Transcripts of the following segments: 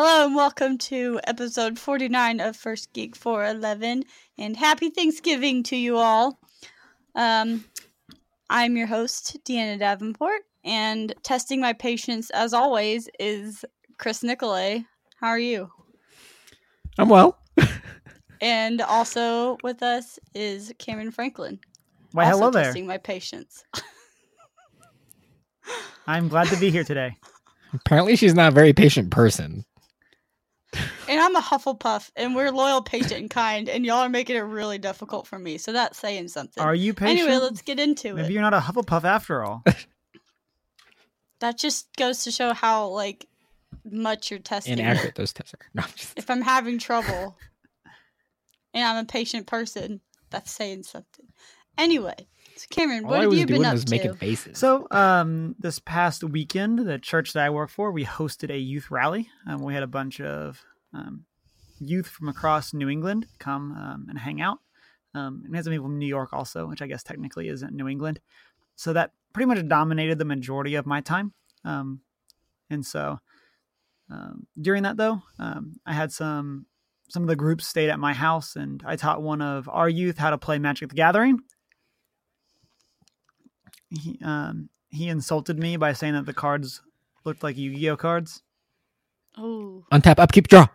Hello and welcome to episode 49 of First Geek 411 and happy Thanksgiving to you all. Um, I'm your host, Deanna Davenport, and testing my patience as always is Chris Nicolay. How are you? I'm well. And also with us is Cameron Franklin. Why, also hello there. testing my patience. I'm glad to be here today. Apparently, she's not a very patient person. And I'm a Hufflepuff, and we're loyal, patient, and kind, and y'all are making it really difficult for me. So that's saying something. Are you patient? Anyway, let's get into Maybe it. Maybe you're not a Hufflepuff after all. That just goes to show how like much you're testing. Inaccurate those tests are. No, I'm just- If I'm having trouble, and I'm a patient person, that's saying something. Anyway, so Cameron, all what I have was you been doing up was to? making faces. So, um, this past weekend, the church that I work for, we hosted a youth rally. Um, we had a bunch of um, youth from across New England come um, and hang out. Um, and we had some people from New York also, which I guess technically isn't New England. So that pretty much dominated the majority of my time. Um, and so um, during that, though, um, I had some some of the groups stayed at my house, and I taught one of our youth how to play Magic the Gathering. He um, he insulted me by saying that the cards looked like Yu-Gi-Oh cards. Oh, Untap, upkeep, draw.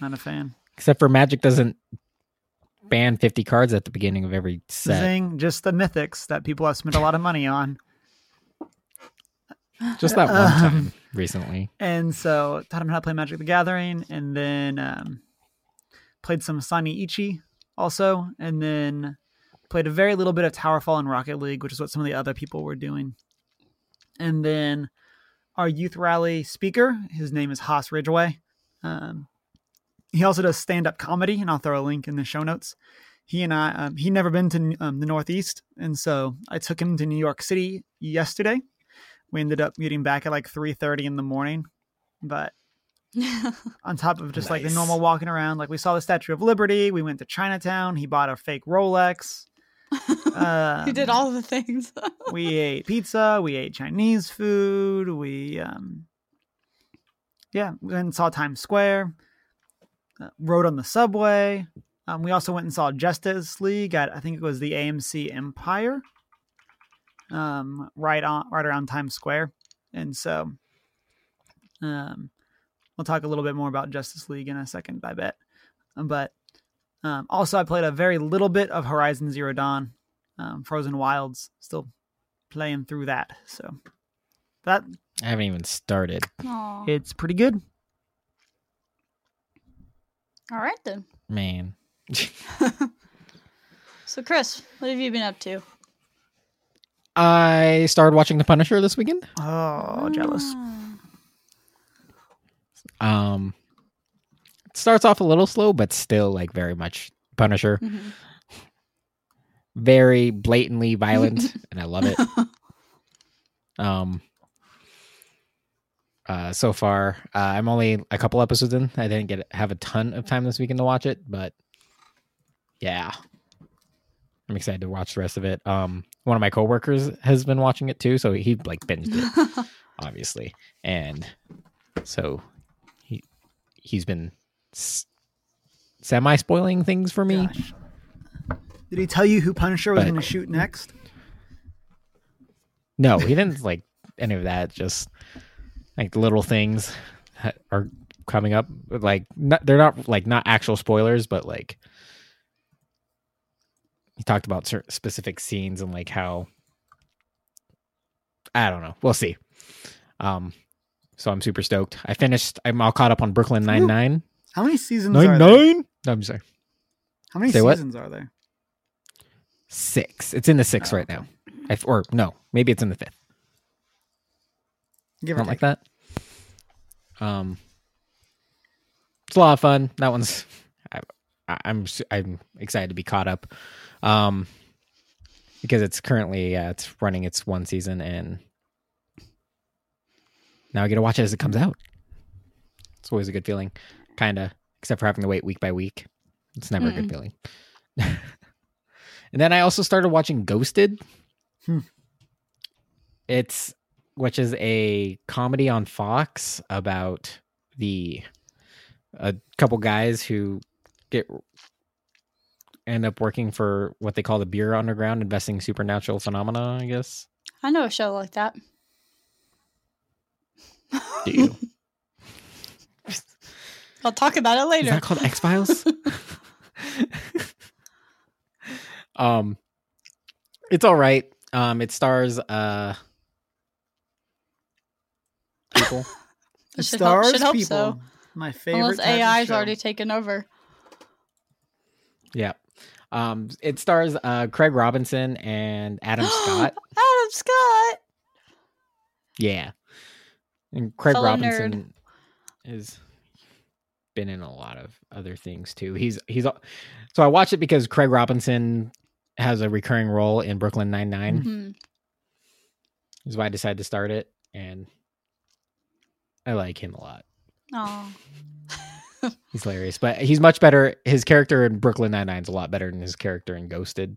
Not a fan. Except for Magic doesn't ban 50 cards at the beginning of every set. Zing, just the mythics that people have spent a lot of money on. Just that one Um, time recently. And so taught him how to play Magic the Gathering, and then um, played some Sani Ichi also, and then played a very little bit of Towerfall and Rocket League, which is what some of the other people were doing. And then our youth rally speaker, his name is Haas Ridgeway. Um, he also does stand up comedy, and I'll throw a link in the show notes. He and I, um, he'd never been to um, the Northeast, and so I took him to New York City yesterday. We ended up meeting back at like three thirty in the morning, but on top of just like the normal walking around, like we saw the Statue of Liberty. We went to Chinatown. He bought a fake Rolex. Uh, he did all the things. we ate pizza. We ate Chinese food. We um, yeah, went and saw Times Square. Uh, rode on the subway. Um, we also went and saw Justice League at I think it was the AMC Empire. Um, right on, right around Times Square, and so, um, we'll talk a little bit more about Justice League in a second, I bet. Um, but um, also, I played a very little bit of Horizon Zero Dawn, um, Frozen Wilds, still playing through that. So that I haven't even started. Aw. it's pretty good. All right then. Man. So, Chris, what have you been up to? I started watching The Punisher this weekend. Oh, jealous. Ah. Um, it starts off a little slow, but still like very much Punisher. Mhm. Very blatantly violent, and I love it. Um, uh, so far, uh, I'm only a couple episodes in. I didn't get have a ton of time this weekend to watch it, but yeah, I'm excited to watch the rest of it. Um, one of my coworkers has been watching it too, so he like binged it, obviously, and so he he's been s- semi spoiling things for me. Gosh. Did he tell you who Punisher was going to shoot next? No, he didn't like any of that. Just like little things that are coming up. Like not, they're not like not actual spoilers, but like he talked about certain specific scenes and like how I don't know. We'll see. Um, so I'm super stoked. I finished. I'm all caught up on Brooklyn Nine Nine. How many seasons Nine are there? Nine. No, I'm sorry. How many Say what? seasons are there? Six. It's in the six Oh, right now. I, or no, maybe it's in the fifth. Give or something take. like that. Um, it's a lot of fun. That one's I, I- I'm s- I'm excited to be caught up, um, because it's currently uh, it's running its one season and now I get to watch it as it comes out. It's always a good feeling, kind of, except for having to wait week by week. It's never a good feeling. and then I also started watching Ghosted. Hmm. It's which is a comedy on Fox about the a couple guys who get end up working for what they call the Bureau Underground, investing supernatural phenomena. I guess. I know a show like that. Do you? I'll talk about it Is later. Is that called X Files? um, it's all right. Um, it stars uh people. It Should hope- stars should hope people. so. My favorite. Unless type of AI's already taken over. Yeah. Um, it stars uh Craig Robinson and Adam Scott. Adam Scott. Yeah, and Craig Fellow Robinson is been in a lot of other things too. He's he's so I watch it because Craig Robinson has a recurring role in Brooklyn Nine Nine. Mhm. Is why I decided to start it, and I like him a lot. Aw. He's hilarious, but he's much better. His character in Brooklyn Nine Nine is a lot better than his character in Ghosted.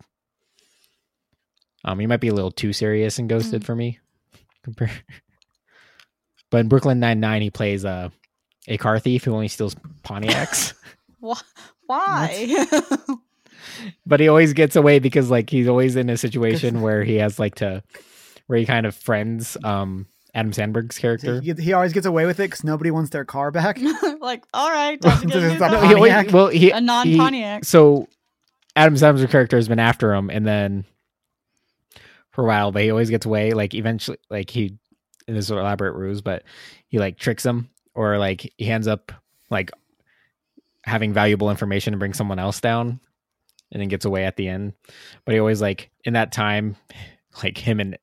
Um, he might be a little too serious in Ghosted Mm. for me. Compare, but in Brooklyn Nine Nine, he plays a a car thief who only steals Pontiacs. Why? but he always gets away because like he's always in a situation where he has like to where he kind of friends um Andy Samberg's character. He, he always gets away with it because nobody wants their car back. like, all right, time get a new It's not No, he always- well, he, a non Pontiac. so Andy Samberg's character has been after him, and then for a while, but he always gets away. Like eventually, like he in this elaborate ruse, but he like tricks him, or like he ends up like having valuable information to bring someone else down, and then gets away at the end. But he always like in that time, like him and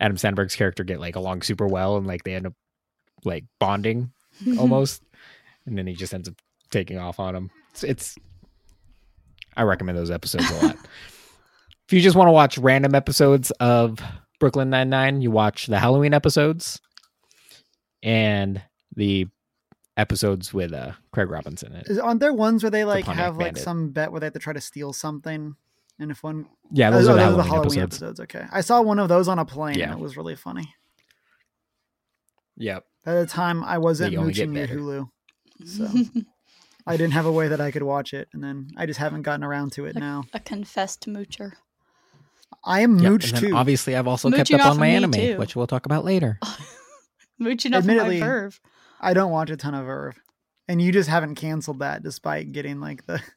Andy Samberg's character get like along super well, and like they end up like bonding almost, and then he just ends up taking off on him. It's, it's I recommend those episodes a lot. if you just want to watch random episodes of Brooklyn Nine Nine, you watch the Halloween episodes and the episodes with uh, Craig Robinson in it. Is, aren't there ones where they like Pontiac have like Bandit. some bet where they have to try to steal something? And if one, Yeah, Oh, those oh, are the Halloween, episodes. Okay, I saw one of those on a plane. Yeah. it was really funny. Yep. At the time, I wasn't They only mooching your. Hulu, so I didn't have a way that I could watch it, and then I just haven't gotten around to it now. a confessed moocher. I am Yep. mooch And too. obviously, I've also Mooching kept up on my anime, too. which we'll talk about later. Mooching off of my Admittedly- VRV. I don't watch a ton of VRV, and you just haven't canceled that despite getting like the.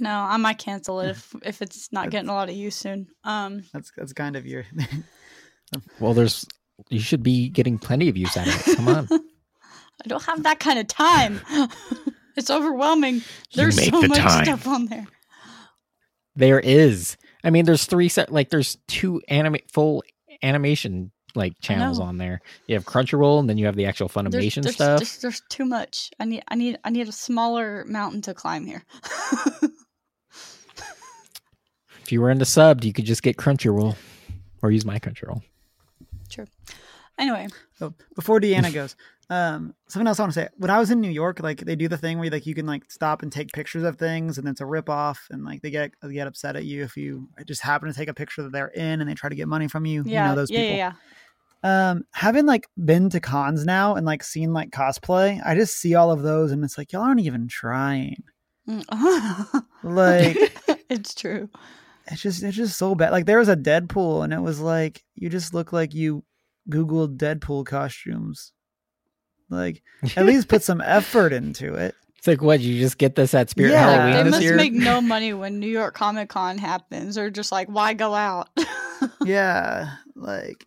No, I might cancel it if if it's not getting a lot of use soon. Um, That's that's kind of your. Well, there's you should be getting plenty of use out of it. Come on. I don't have that kind of time. it's overwhelming. There's so the much time. stuff on there. There is. I mean, there's three set like there's two anime full animation like channels on there. You have Crunchyroll, and then you have the actual There's, Funimation there's, stuff. There's, there's too much. I need I need I need a smaller mountain to climb here. If you were into subbed, you could just get Crunchyroll or use my Crunchyroll. True. Anyway, So before Deanna goes, um, something else I want to say. When I was in New York, like they do the thing where like you can like stop and take pictures of things, and it's a rip off, and like they get they get upset at you if you just happen to take a picture that they're in, and they try to get money from you. yeah, you know those yeah, people. yeah, Um, having like been to cons now and like seen like cosplay, I just see all of those, and it's like y'all aren't even trying. Mm. Like it's true. it's just it's just so bad. Like there was a Deadpool, and it was like you just look like you googled Deadpool costumes. Like at least put some effort into it. It's like, what? You just get this at Spirit Yeah. Halloween They this must year? make no money when New York Comic Con happens. They're just like, why go out? Yeah, like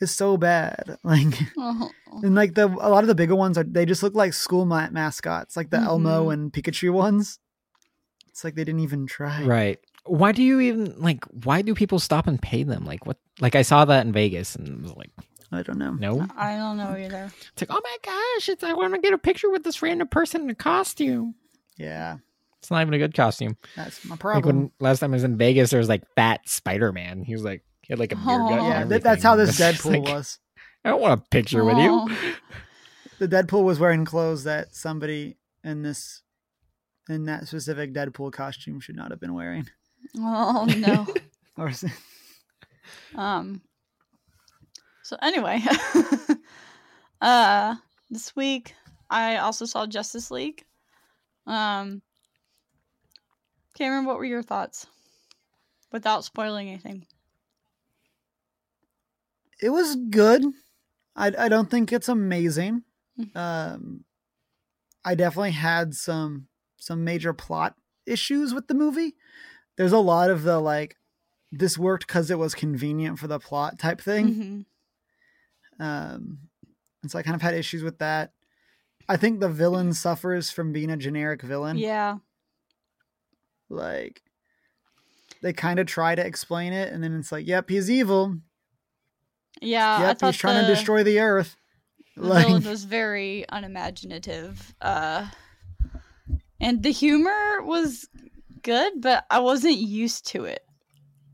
it's so bad. Like Oh. and like the a lot of the bigger ones are they just look like school ma- mascots, like the Elmo Mhm. and Pikachu ones. It's like they didn't even try. Right. Why do you even like? Why do people stop and pay them? Like what? Like I saw that in Vegas and was like, I don't know. no. I don't know either. It's like, oh my gosh! It's I want to get a picture with this random person in a costume. Yeah, It's not even a good costume. that's my problem. Like when last time I was in Vegas, there was like fat Spider Man. He was like he had like a beer gut. Oh. and yeah, that, that's how this Deadpool like, was. I don't want a picture with you. Oh. The Deadpool was wearing clothes that somebody in this in that specific Deadpool costume should not have been wearing. Oh no. Or Um. So anyway, uh, this week I also saw Justice League. Um, Cameron, what were your thoughts? Without spoiling anything. It was good. I I don't think it's amazing. Mhm. Um, I definitely had some some major plot issues with the movie. There's a lot of the like this worked because it was convenient for the plot type thing. Mhm. Um, and so I kind of had issues with that. I think the villain suffers from being a generic villain. Yeah. Like they kind of try to explain it, and then it's like, "Yep, he's evil. Yeah. I yep, he's trying the, to destroy the earth." the Like, villain was very unimaginative. Uh, and the humor was good, but I wasn't used to it.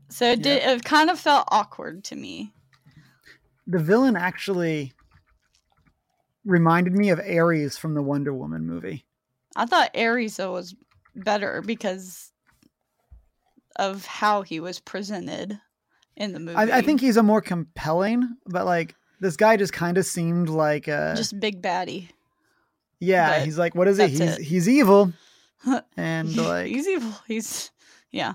So it did. It kind of felt awkward to me. The villain actually reminded me of Ares from the Wonder Woman movie. I thought Ares though was better because of how he was presented in the movie. I, I think he's a more compelling, but like this guy just kind of seemed like uh just big baddie. yeah, but he's like what is it? He's it. he's evil. and like he's evil. He's yeah.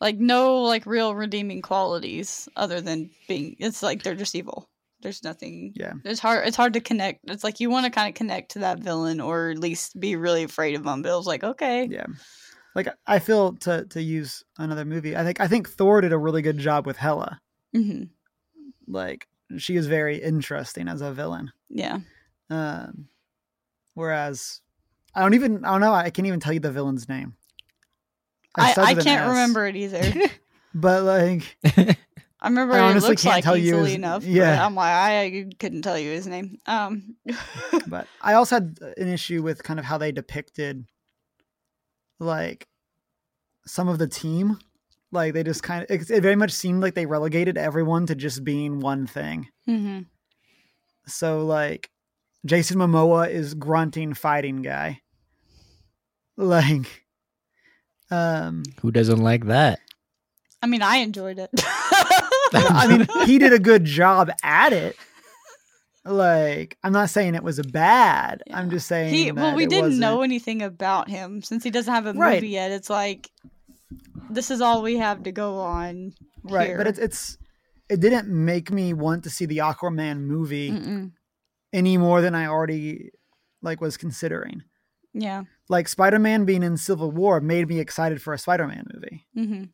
Like no like real redeeming qualities other than being it's like they're just evil. There's nothing yeah. it's hard it's hard to connect. It's like you want to kind of connect to that villain or at least be really afraid of him. Was like, okay. Yeah. Like I feel to to use another movie. I think I think Thor did a really good job with Hela. hmm Like she is very interesting as a villain. Yeah. Um whereas I don't even I don't know, I can't even tell you the villain's name. I, I can't remember it either. But like I remember I it looks can't like tell you easily his- enough. Yeah, I'm like I couldn't tell you his name. Um, but I also had an issue with kind of how they depicted like some of the team. Like they just kind of it, it very much seemed like they relegated everyone to just being one thing. mhm. So like Jason Momoa is grunting fighting guy. Like um Who doesn't like that? I mean, I enjoyed it. I mean he did a good job at it. Like I'm not saying it was bad. I'm just saying he well, we it didn't know wasn't- anything about him since he doesn't have a Right. movie yet. It's like this is all we have to go on. right, here. but it's it's it didn't make me want to see the Aquaman movie Mm-mm. any more than I already like was considering. Yeah. Like Spider-Man being in Civil War made me excited for a Spider-Man movie. hmm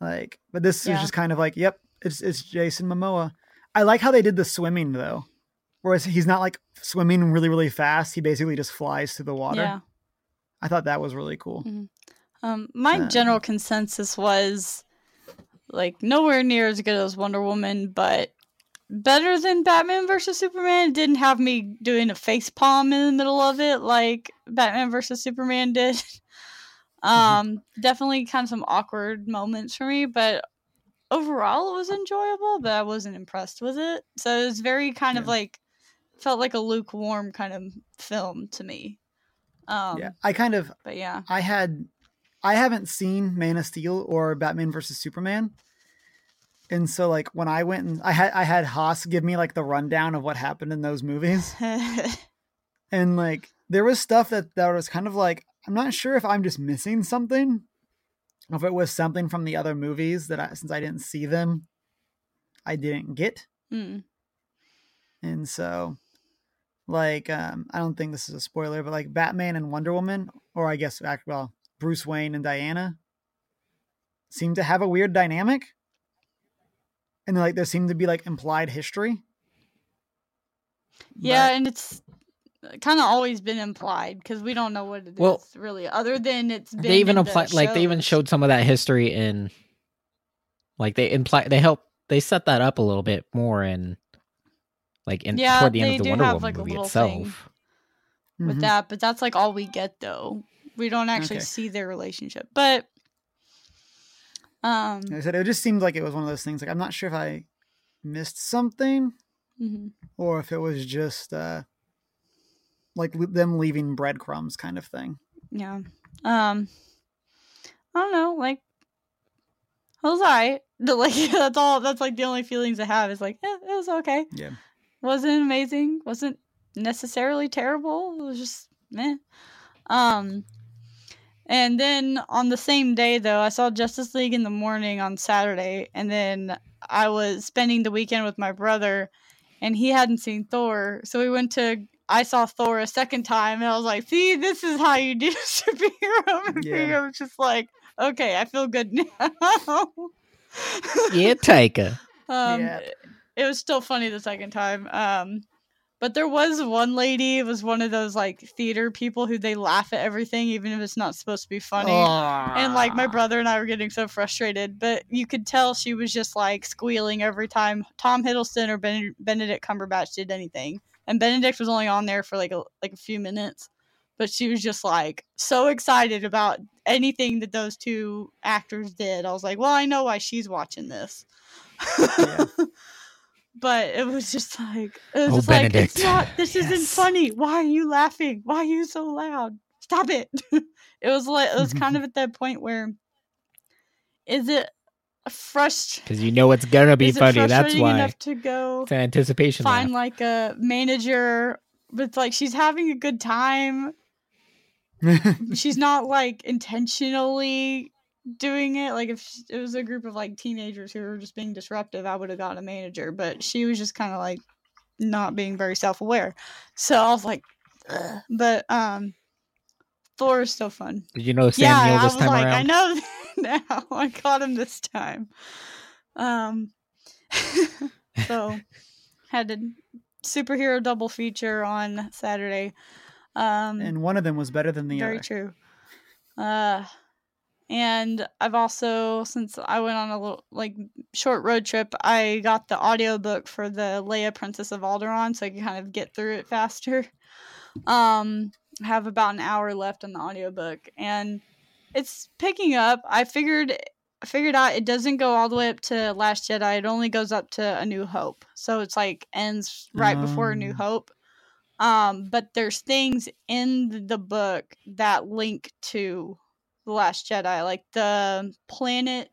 Like, but this Yeah. is just kind of like, yep, it's it's Jason Momoa. I like how they did the swimming though, whereas he's not like swimming really really fast. He basically just flies through the water. Yeah. I thought that was really cool. Um, my Um, general consensus was like nowhere near as good as Wonder Woman, but better than Batman versus Superman. It didn't have me doing a face palm in the middle of it like Batman versus Superman did. um, definitely kind of some awkward moments for me, but overall it was enjoyable. But I wasn't impressed with it, so it was very kind of like felt like a lukewarm kind of film to me. Um, yeah, I kind of but yeah. I had I haven't seen Man of Steel or Batman versus Superman. And so like when I went and I had I had Haas give me like the rundown of what happened in those movies. And like there was stuff that that was kind of like I'm not sure if I'm just missing something. If it was something from the other movies that I since I didn't see them, I didn't get. Mm. And so like um I don't think this is a spoiler, but like Batman and Wonder Woman, or I guess well, Bruce Wayne and Diana seem to have a weird dynamic. And like there seemed to be like implied history. Yeah, But- and it's kind of always been implied because we don't know what it is Well, really, other than it's been. they even in the applied like they even showed some of that history in like they imply they help they set that up a little bit more in like in Yeah, toward the end of the do Wonder have, Woman like, movie itself. thing. with Mhm. that, but that's like all we get though. We don't actually Okay. see their relationship, but um, Like I said, it just seemed like it was one of those things. Like I'm not sure if I missed something mhm. or if it was just uh like them leaving breadcrumbs kind of thing. yeah, um, I don't know. Like was alright. Like that's all. That's like the only feelings I have is like eh, it was okay. Yeah. Wasn't amazing. Wasn't necessarily terrible. It was just meh. Um, and then on the same day though, I saw Justice League in the morning on Saturday, and then I was spending the weekend with my brother, and he hadn't seen Thor, so we went to. I saw Thor a second time, and I was like, "See, this is how you do superhero movie." Yeah. I was just like, "Okay, I feel good now." Yeah, Taika. Um, Yeah. it- It was still funny the second time. Um, but there was one lady. It was one of those like theater people who they laugh at everything, even if it's not supposed to be funny. And like my brother and I were getting so frustrated, but you could tell she was just like squealing every time Tom Hiddleston or ben- Benedict Cumberbatch did anything. And Benedict was only on there for like a like a few minutes, but she was just like so excited about anything that those two actors did. I was like, well, I know why she's watching this. Yeah. but it was just like it was Oh, just like it's not this isn't funny. Why are you laughing? Why are you so loud? Stop it. it was like it was kind of at that point where is it frustrating? Because you know it's gonna be is it funny. That's frustrating why. enough to go It's an anticipation. find laugh. like a manager but it's like she's having a good time she's not like intentionally doing it like if it was a group of like teenagers who were just being disruptive i would have got a manager but she was just kind of like not being very self-aware so i was like Ugh. but um thor is still fun Did you know Sam yeah Neill i was time like around? i know now i caught him this time um so had a superhero double feature on saturday um and one of them was better than the very other. Very true. Uh, and I've also, since I went on a little like short road trip, I got the audiobook for the Leia Princess of Alderaan, so I can kind of get through it faster. Um, I have about an hour left on the audiobook, and it's picking up. I figured. I figured out it doesn't go all the way up to Last Jedi. It only goes up to A New Hope. So it's like ends right before A New Um. Hope um but there's things in the book that link to the last jedi like the planet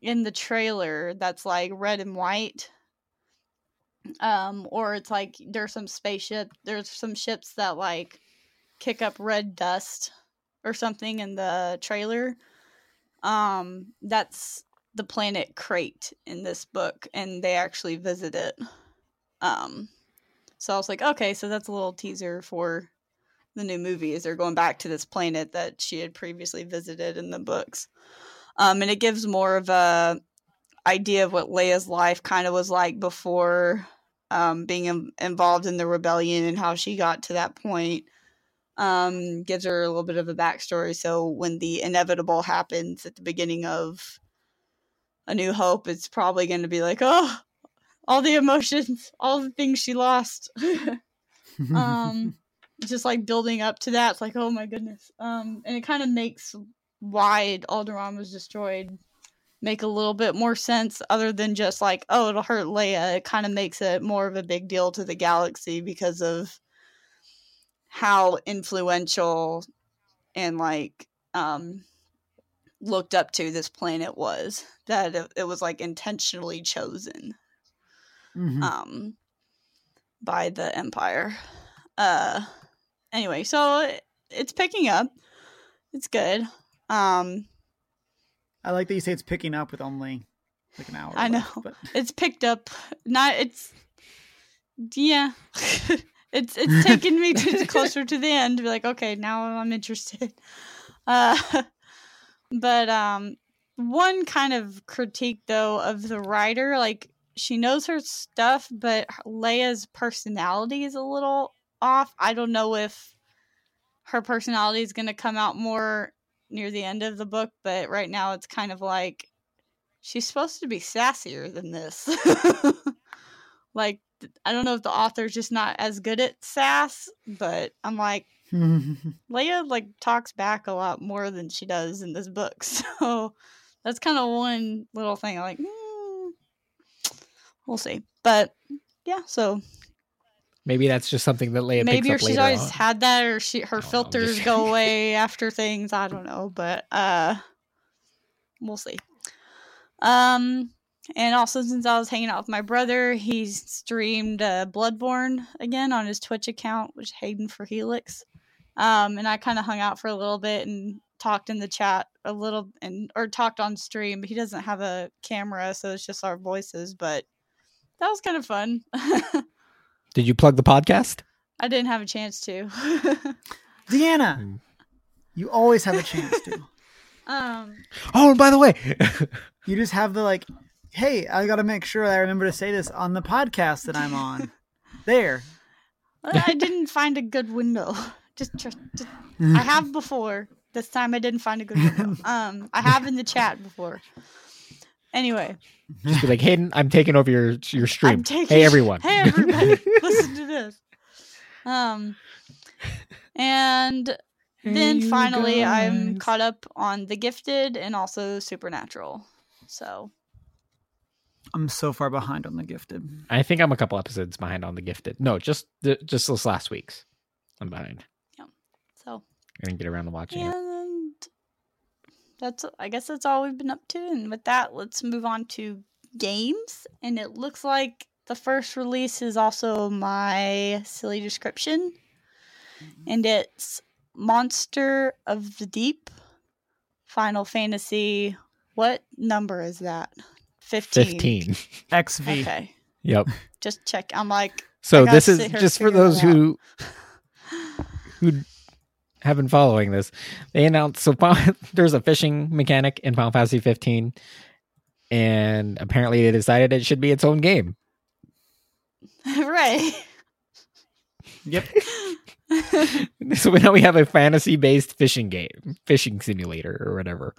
in the trailer that's like red and white um or it's like there's some spaceship there's some ships that like kick up red dust or something in the trailer um that's the planet Crait in this book and they actually visit it um so I was like, okay, so that's a little teaser for the new movie. Is they're going back to this planet that she had previously visited in the books, um, and it gives more of a idea of what Leia's life kind of was like before um, being in- involved in the rebellion and how she got to that point. Um, gives her a little bit of a backstory. So when the inevitable happens at the beginning of A New Hope, it's probably going to be like, oh, all the emotions, all the things she lost. um just like building up to that it's like oh my goodness. Um and it kind of makes why Alderaan was destroyed make a little bit more sense other than just like oh it'll hurt Leia. It kind of makes it more of a big deal to the galaxy because of how influential and like um looked up to this planet was that it, it was like intentionally chosen Mhm. um by the empire. Uh anyway so it, it's picking up it's good um I like that you say it's picking up with only like an hour. I know. left, but it's picked up not it's yeah it's it's taken me to closer to the end to be like okay now i'm interested uh but um one kind of critique though of the writer like she knows her stuff but leia's personality is a little off i don't know if her personality is going to come out more near the end of the book but right now it's kind of like she's supposed to be sassier than this. like, I don't know if the author's just not as good at sass, but I'm like, Leia like talks back a lot more than she does in this book. So that's kind of one little thing. I'm like, mm, we'll see. But yeah, so Maybe that's just something that Leia maybe or picks up she's later always on. had that, or she her I don't know, filters go away after things. I don't know, but uh, we'll see. Um, and also since I was hanging out with my brother, he streamed uh, Bloodborne again on his Twitch account, which is Hayden for Helix. Um, and I kind of hung out for a little bit and talked in the chat a little and or talked on stream. But he doesn't have a camera, so it's just our voices. But that was kind of fun. Did you plug the podcast? I didn't have a chance to. Deanna, Mm. you always have a chance to. um, Oh, and by the way, You just have the like, hey, I got to make sure I remember to say this on the podcast that I'm on. there. I didn't find a good window. Just, just, just I have before. This time I didn't find a good window. Um, I have in the chat before. Anyway, just be like, Hayden, I'm taking over your your stream. I'm taking. hey, everyone. Hey, everybody, listen to this. Um, and then Hey, you finally, I'm caught up on The Gifted and also Supernatural. So I'm so far behind on the gifted. I think I'm a couple episodes behind on the gifted. No, just the, just this last week's. I'm behind. Yeah. So I didn't get around to watching it. And that's I guess that's all we've been up to. And with that, let's move on to games. And it looks like the first release is also my silly description. And it's Monster of the Deep, Final Fantasy. What number is that? 15. Fifteen. XV. Okay. Yep. Just check. I'm like, So this is just for those who who have been following this. They announced so there's a fishing mechanic in Final Fantasy 15, and apparently they decided it should be its own game. right. Yep. so now we have a fantasy-based fishing game, fishing simulator or whatever.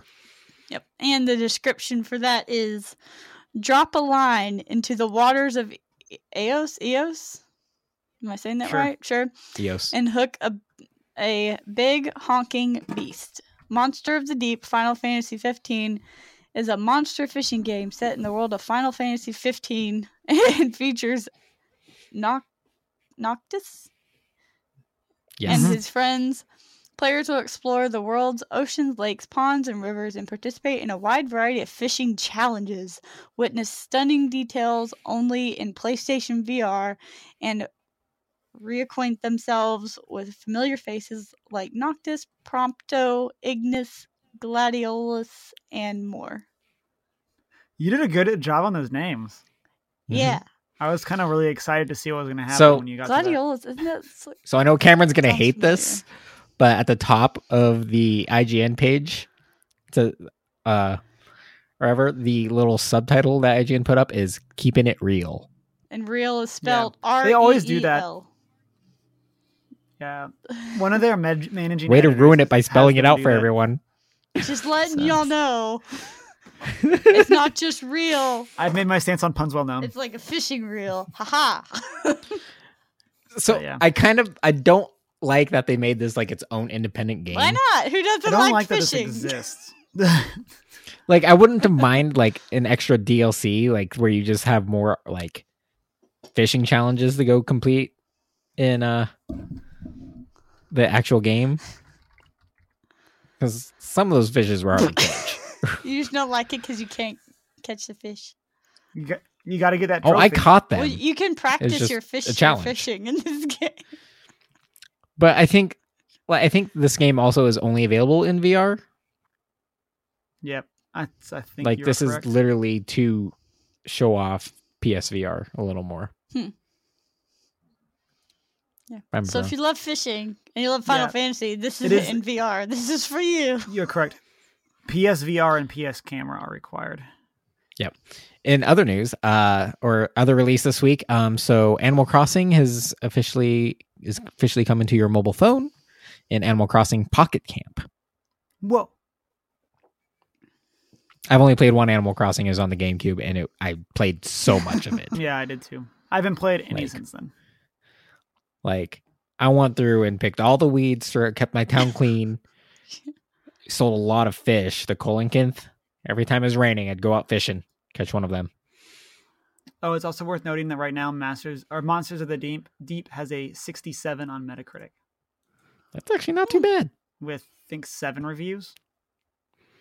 Yep. And the description for that is drop a line into the waters of Eos. Eos? Am I saying that Sure. right? Sure. Eos. And hook a, a big honking beast. Monster of the Deep Final Fantasy 15 is a monster fishing game set in the world of Final Fantasy 15 and features Noc- Noctis Yes. and mm-hmm. his friends. Players will explore the world's oceans, lakes, ponds, and rivers and participate in a wide variety of fishing challenges. Witness stunning details only in PlayStation VR and reacquaint themselves with familiar faces like Noctis, Prompto, Ignis, Gladiolus, and more. You did a good job on those names. Mhm. Yeah. I was kind of really excited to see what was going to happen So- when you got to that. Gladiolus, isn't that? s- So I know Cameron's gonna hate familiar. this, but at the top of the IGN page, to uh, wherever the little subtitle that IGN put up is "Keeping It Real." And real is spelled R. E They always do that. E-E-L. Yeah. One of their med- managing Way to ruin it by spelling it out for that. everyone. Just letting Sounds- y'all know it's not just real. I've made my stance on puns well known. It's like a fishing reel. Haha. So yeah. I kind of I don't like that they made this like its own independent game. Why not? Who doesn't don't like, like that this fishing? exists. Like I wouldn't mind like an extra DLC, like where you just have more like fishing challenges to go complete in uh the actual game. Because some of those fishes were already catch. you just don't like it because you can't catch the fish. you got, you got to get that. Oh, I caught them. Well, you can practice your fish a your challenge. fishing in this game. But I think, well, I think this game also is only available in VR. Yep. I, I think Like you're this correct. is literally to show off PSVR a little more. Yeah. I'm So wrong. if you love fishing and you love Final Yeah. Fantasy, this It is, is- in VR. This is for you. You're correct. PSVR and PS camera are required. Yep. In other news, uh, or other release this week, um, so Animal Crossing has officially is officially coming to your mobile phone in Animal Crossing Pocket Camp. Whoa. I've only played one Animal Crossing is on the GameCube, and it, I played so much of it. Yeah, I did too. I haven't played any Like- since then. Like I went through and picked all the weeds, sort of kept my town clean, sold a lot of fish. The Coelacanth. Every time it was raining, I'd go out fishing, catch one of them. Oh, it's also worth noting that right now, Masters or Monsters of the Deep Deep has a 67 on Metacritic That's actually not too bad. with I think seven reviews,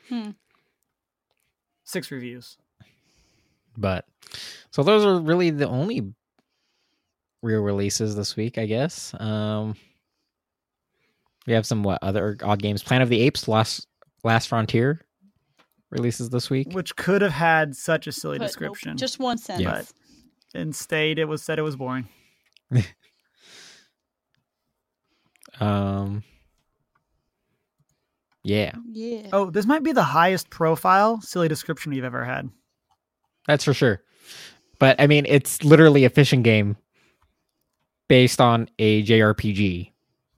Hmm. six reviews. But so those are really the only real releases this week, I guess. Um we have some what other odd games. Planet of the Apes, Last Last Frontier releases this week. Which could have had such a silly But description. just one sentence. Instead, it was said it was boring. Um Yeah, Yeah. Oh, this might be the highest profile silly description we've ever had. that's for sure. But I mean, it's literally a fishing game based on a JRPG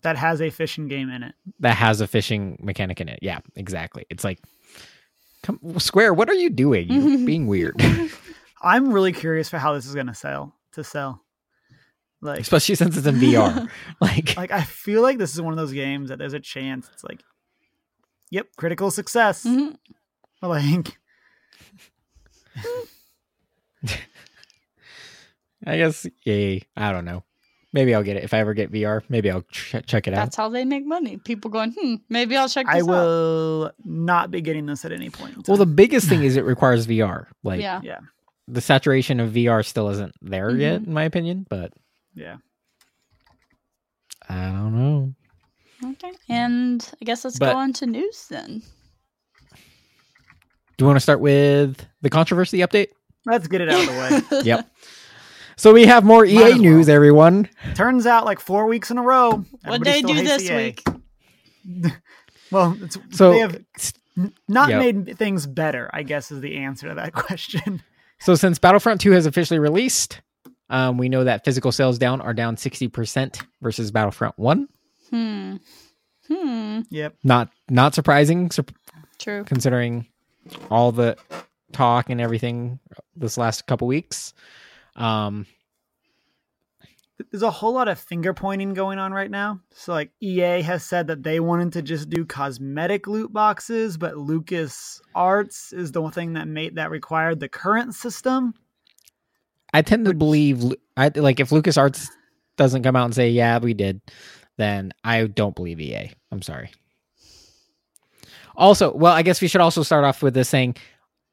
That has a fishing game in it. that has a fishing mechanic in it. Yeah, exactly. It's like, come, Square, what are you doing? You're being weird, I'm really curious for how this is going to sell. To sell, like, especially since it's in VR. like, like I feel like this is one of those games that there's a chance it's like, yep, critical success. Mhm. Like, I guess, yay. I don't know. Maybe I'll get it if I ever get VR. Maybe I'll ch- check it out. That's how they make money. People going, hmm, maybe I'll check this out. I out. will not be getting this at any point. Well, the biggest thing is it requires VR. Like, yeah. yeah, the saturation of VR still isn't there yet, Mhm. in my opinion. But yeah. I don't know. Okay. And I guess let's But- go on to news then. Do you want to start with the controversy update? Let's get it out of the way. Yep. So we have more EA well. news, everyone. Turns out, like four weeks in a row. What everybody they do this EA. week? Well, it's, So they have not Yep. made things better. I guess is the answer to that question. So since Battlefront 2 has officially released, um, we know that physical sales down are down 60% versus Battlefront 1. Hmm. Hmm. yep. Not not surprising sur- True. considering all the talk and everything this last couple weeks. Um, There's a whole lot of finger pointing going on right now. So like EA has said that they wanted to just do cosmetic loot boxes, but Lucas Arts is the one thing that made that required the current system. I tend to believe I like if LucasArts doesn't come out and say, "Yeah, we did," then I don't believe EA. I'm sorry. Also, well, I guess we should also start off with this saying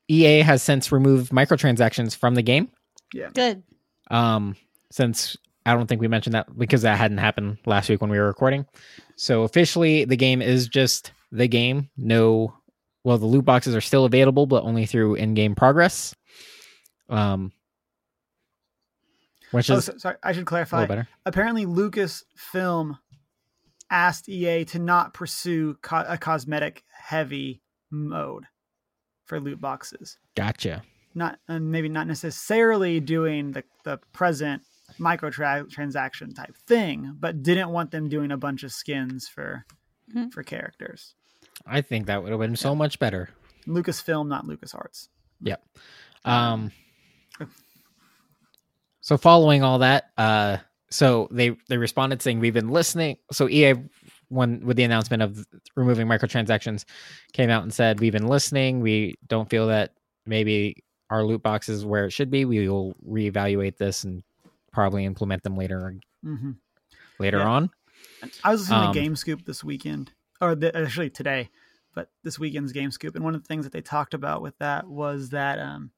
EA has since removed microtransactions from the game. Good. Um, since I don't think we mentioned that because that hadn't happened last week when we were recording. So officially, the game is just the game. No, well, the loot boxes are still available, but only through in-game progress. Um, which Oh, is so, sorry, I should clarify. better. Apparently, Lucasfilm asked EA to not pursue co- a cosmetic heavy mode for loot boxes. Gotcha. Not and maybe not necessarily doing the, the present microtransaction type thing, but didn't want them doing a bunch of skins for Mhm. for characters. I think that would have been so much better. Lucasfilm, not LucasArts. Yep. Um, so following all that, uh, so they they responded saying we've been listening. So EA, when with the announcement of removing microtransactions, came out and said we've been listening. We don't feel that maybe our loot box is where it should be. We will reevaluate this and probably implement them later hmm later Yeah. on. I was listening Um, to Game Scoop this weekend, or the, actually today, but this weekend's Game Scoop, and one of the things that they talked about with that was that um,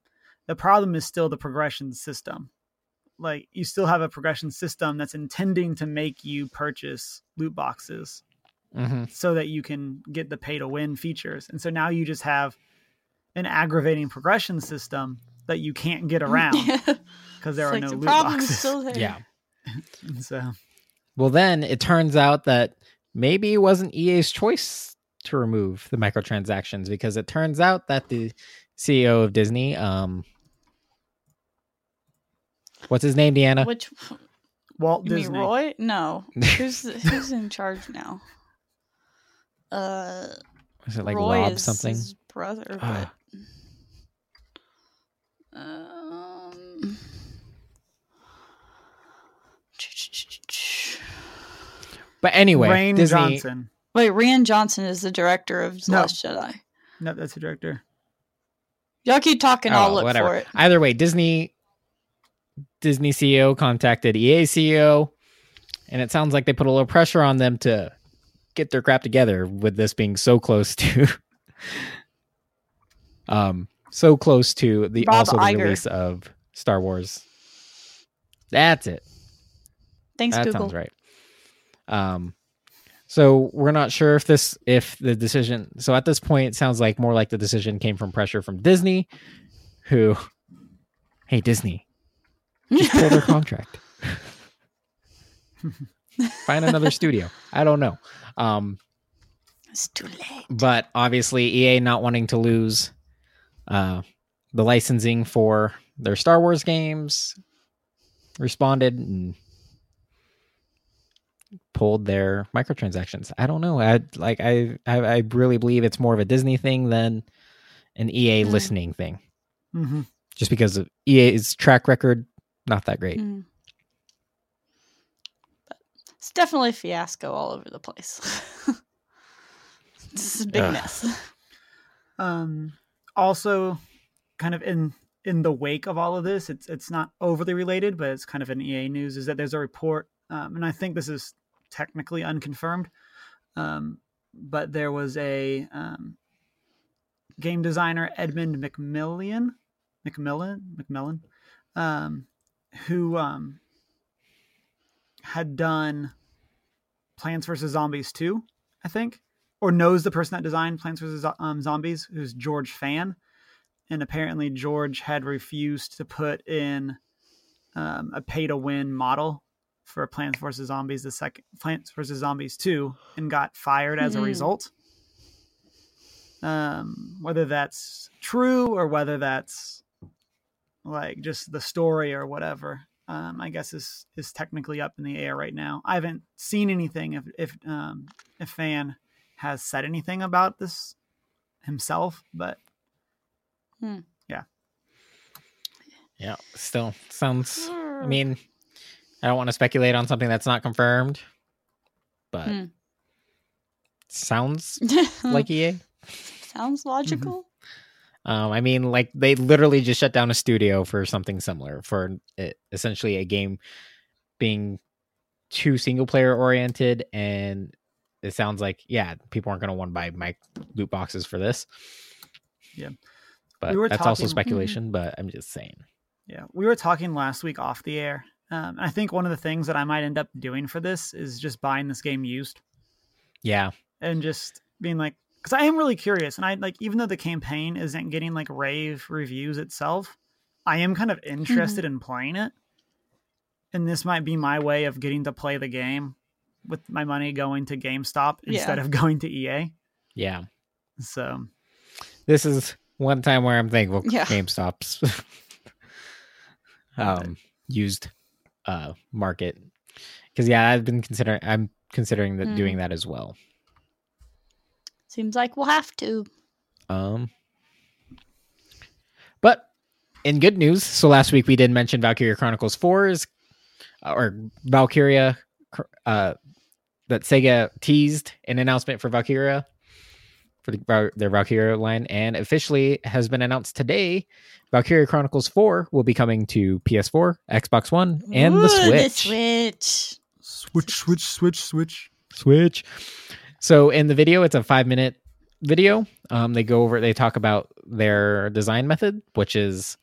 the problem is still the progression system. Like you still have a progression system that's intending to make you purchase loot boxes hmm so that you can get the pay to win features, and so now you just have an aggravating progression system that you can't get around because there are like no the loot boxes. still there. Yeah. So Well, then it turns out that maybe it wasn't EA's choice to remove the microtransactions because it turns out that the CEO of Disney, um, what's his name, Deanna? Which Walt you Disney. mean Roy? No. Who's who's in charge now? Uh, is it like Roy Rob is something? his brother. But, um, But anyway, Rain Disney. Johnson. wait, Rian Johnson is the director of The No. Last Jedi. No, that's the director. Y'all keep talking. Oh, I'll look whatever. for it. Either way, Disney Disney CEO contacted EA CEO, and it sounds like they put a little pressure on them to get their crap together with this being so close to. um. So close to the Bob also the Iger. release of Star Wars. That's it. Thanks, that Google. sounds right. Um, so we're not sure if this if the decision. So at this point, it sounds like more like the decision came from pressure from Disney, who, hey Disney, just pull their contract. Find another studio. I don't know. Um, It's too late. but obviously EA not wanting to lose uh, the licensing for their Star Wars games responded and pulled their microtransactions. I don't know. I like I I, I really believe it's more of a Disney thing than an EA Mm. listening thing, hmm just because of EA's track record not that great. Mm. But it's definitely a fiasco all over the place. this is a big Ugh. mess. Um, also, kind of in in the wake of all of this, it's it's not overly related, but it's kind of an EA news. Is that there's a report, um, and I think this is technically unconfirmed, um, but there was a um, game designer Edmund McMillian, McMillan, McMillan, um, who um, had done Plants vs Zombies two, I think or knows the person that designed Plants vs. Um, Zombies, who's George Fan, and apparently George had refused to put in um, a pay-to-win model for Plants vs. Zombies, the second Plants vs. Zombies two, and got fired as a Mhm. result. Um, whether that's true or whether that's like just the story or whatever, um, I guess is is technically up in the air right now. I haven't seen anything if if um, if Fan has said anything about this himself, but Yeah, Yeah, still sounds. I mean, I don't want to speculate on something that's not confirmed, but Hmm. sounds like EA. sounds logical. Um, I mean, like they literally just shut down a studio for something similar for it, essentially a game being too single player oriented, and it sounds like yeah, people aren't going to want to buy my loot boxes for this. Yeah. but We that's also talking- speculation. But I'm just saying. Yeah, we were talking last week off the air. Um, I think one of the things that I might end up doing for this is just buying this game used Yeah, and just being like, because I am really curious, and I like even though the campaign isn't getting like rave reviews itself, I am kind of interested in playing it, and this might be my way of getting to play the game with my money going to GameStop Yeah. instead of going to EA. yeah. So This is one time where I'm thankful Yeah. GameStop's um used uh market because yeah I've been considering I'm considering that Hmm. doing that as well. Seems like we'll have to. Um, but in good news, so last week we did mention Valkyria Chronicles 4 is or Valkyria uh that Sega teased an announcement for Valkyria for the, their Valkyria line and officially has been announced today. Valkyria Chronicles 4 will be coming to PS4, Xbox One, and the Switch. The Switch. switch, switch, switch, switch. Switch. So in the video, it's a five minute video. Um, they go over, they talk about their design method, which is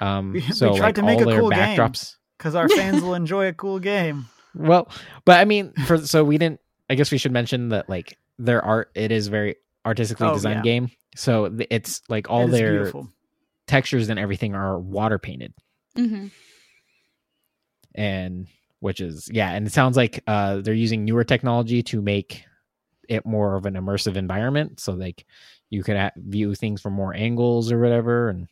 um, We- we so tried like to make all a their cool game. backdrops. Because our fans will enjoy a cool game. Well, but I mean, for so we didn't. I guess we should mention that like their art, it is very artistically Oh, designed yeah. game. So it's like all It is their beautiful. textures and everything are water painted, hmm and which is yeah, and it sounds like uh, they're using newer technology to make it more of an immersive environment. So like you could ha- view things from more angles or whatever, and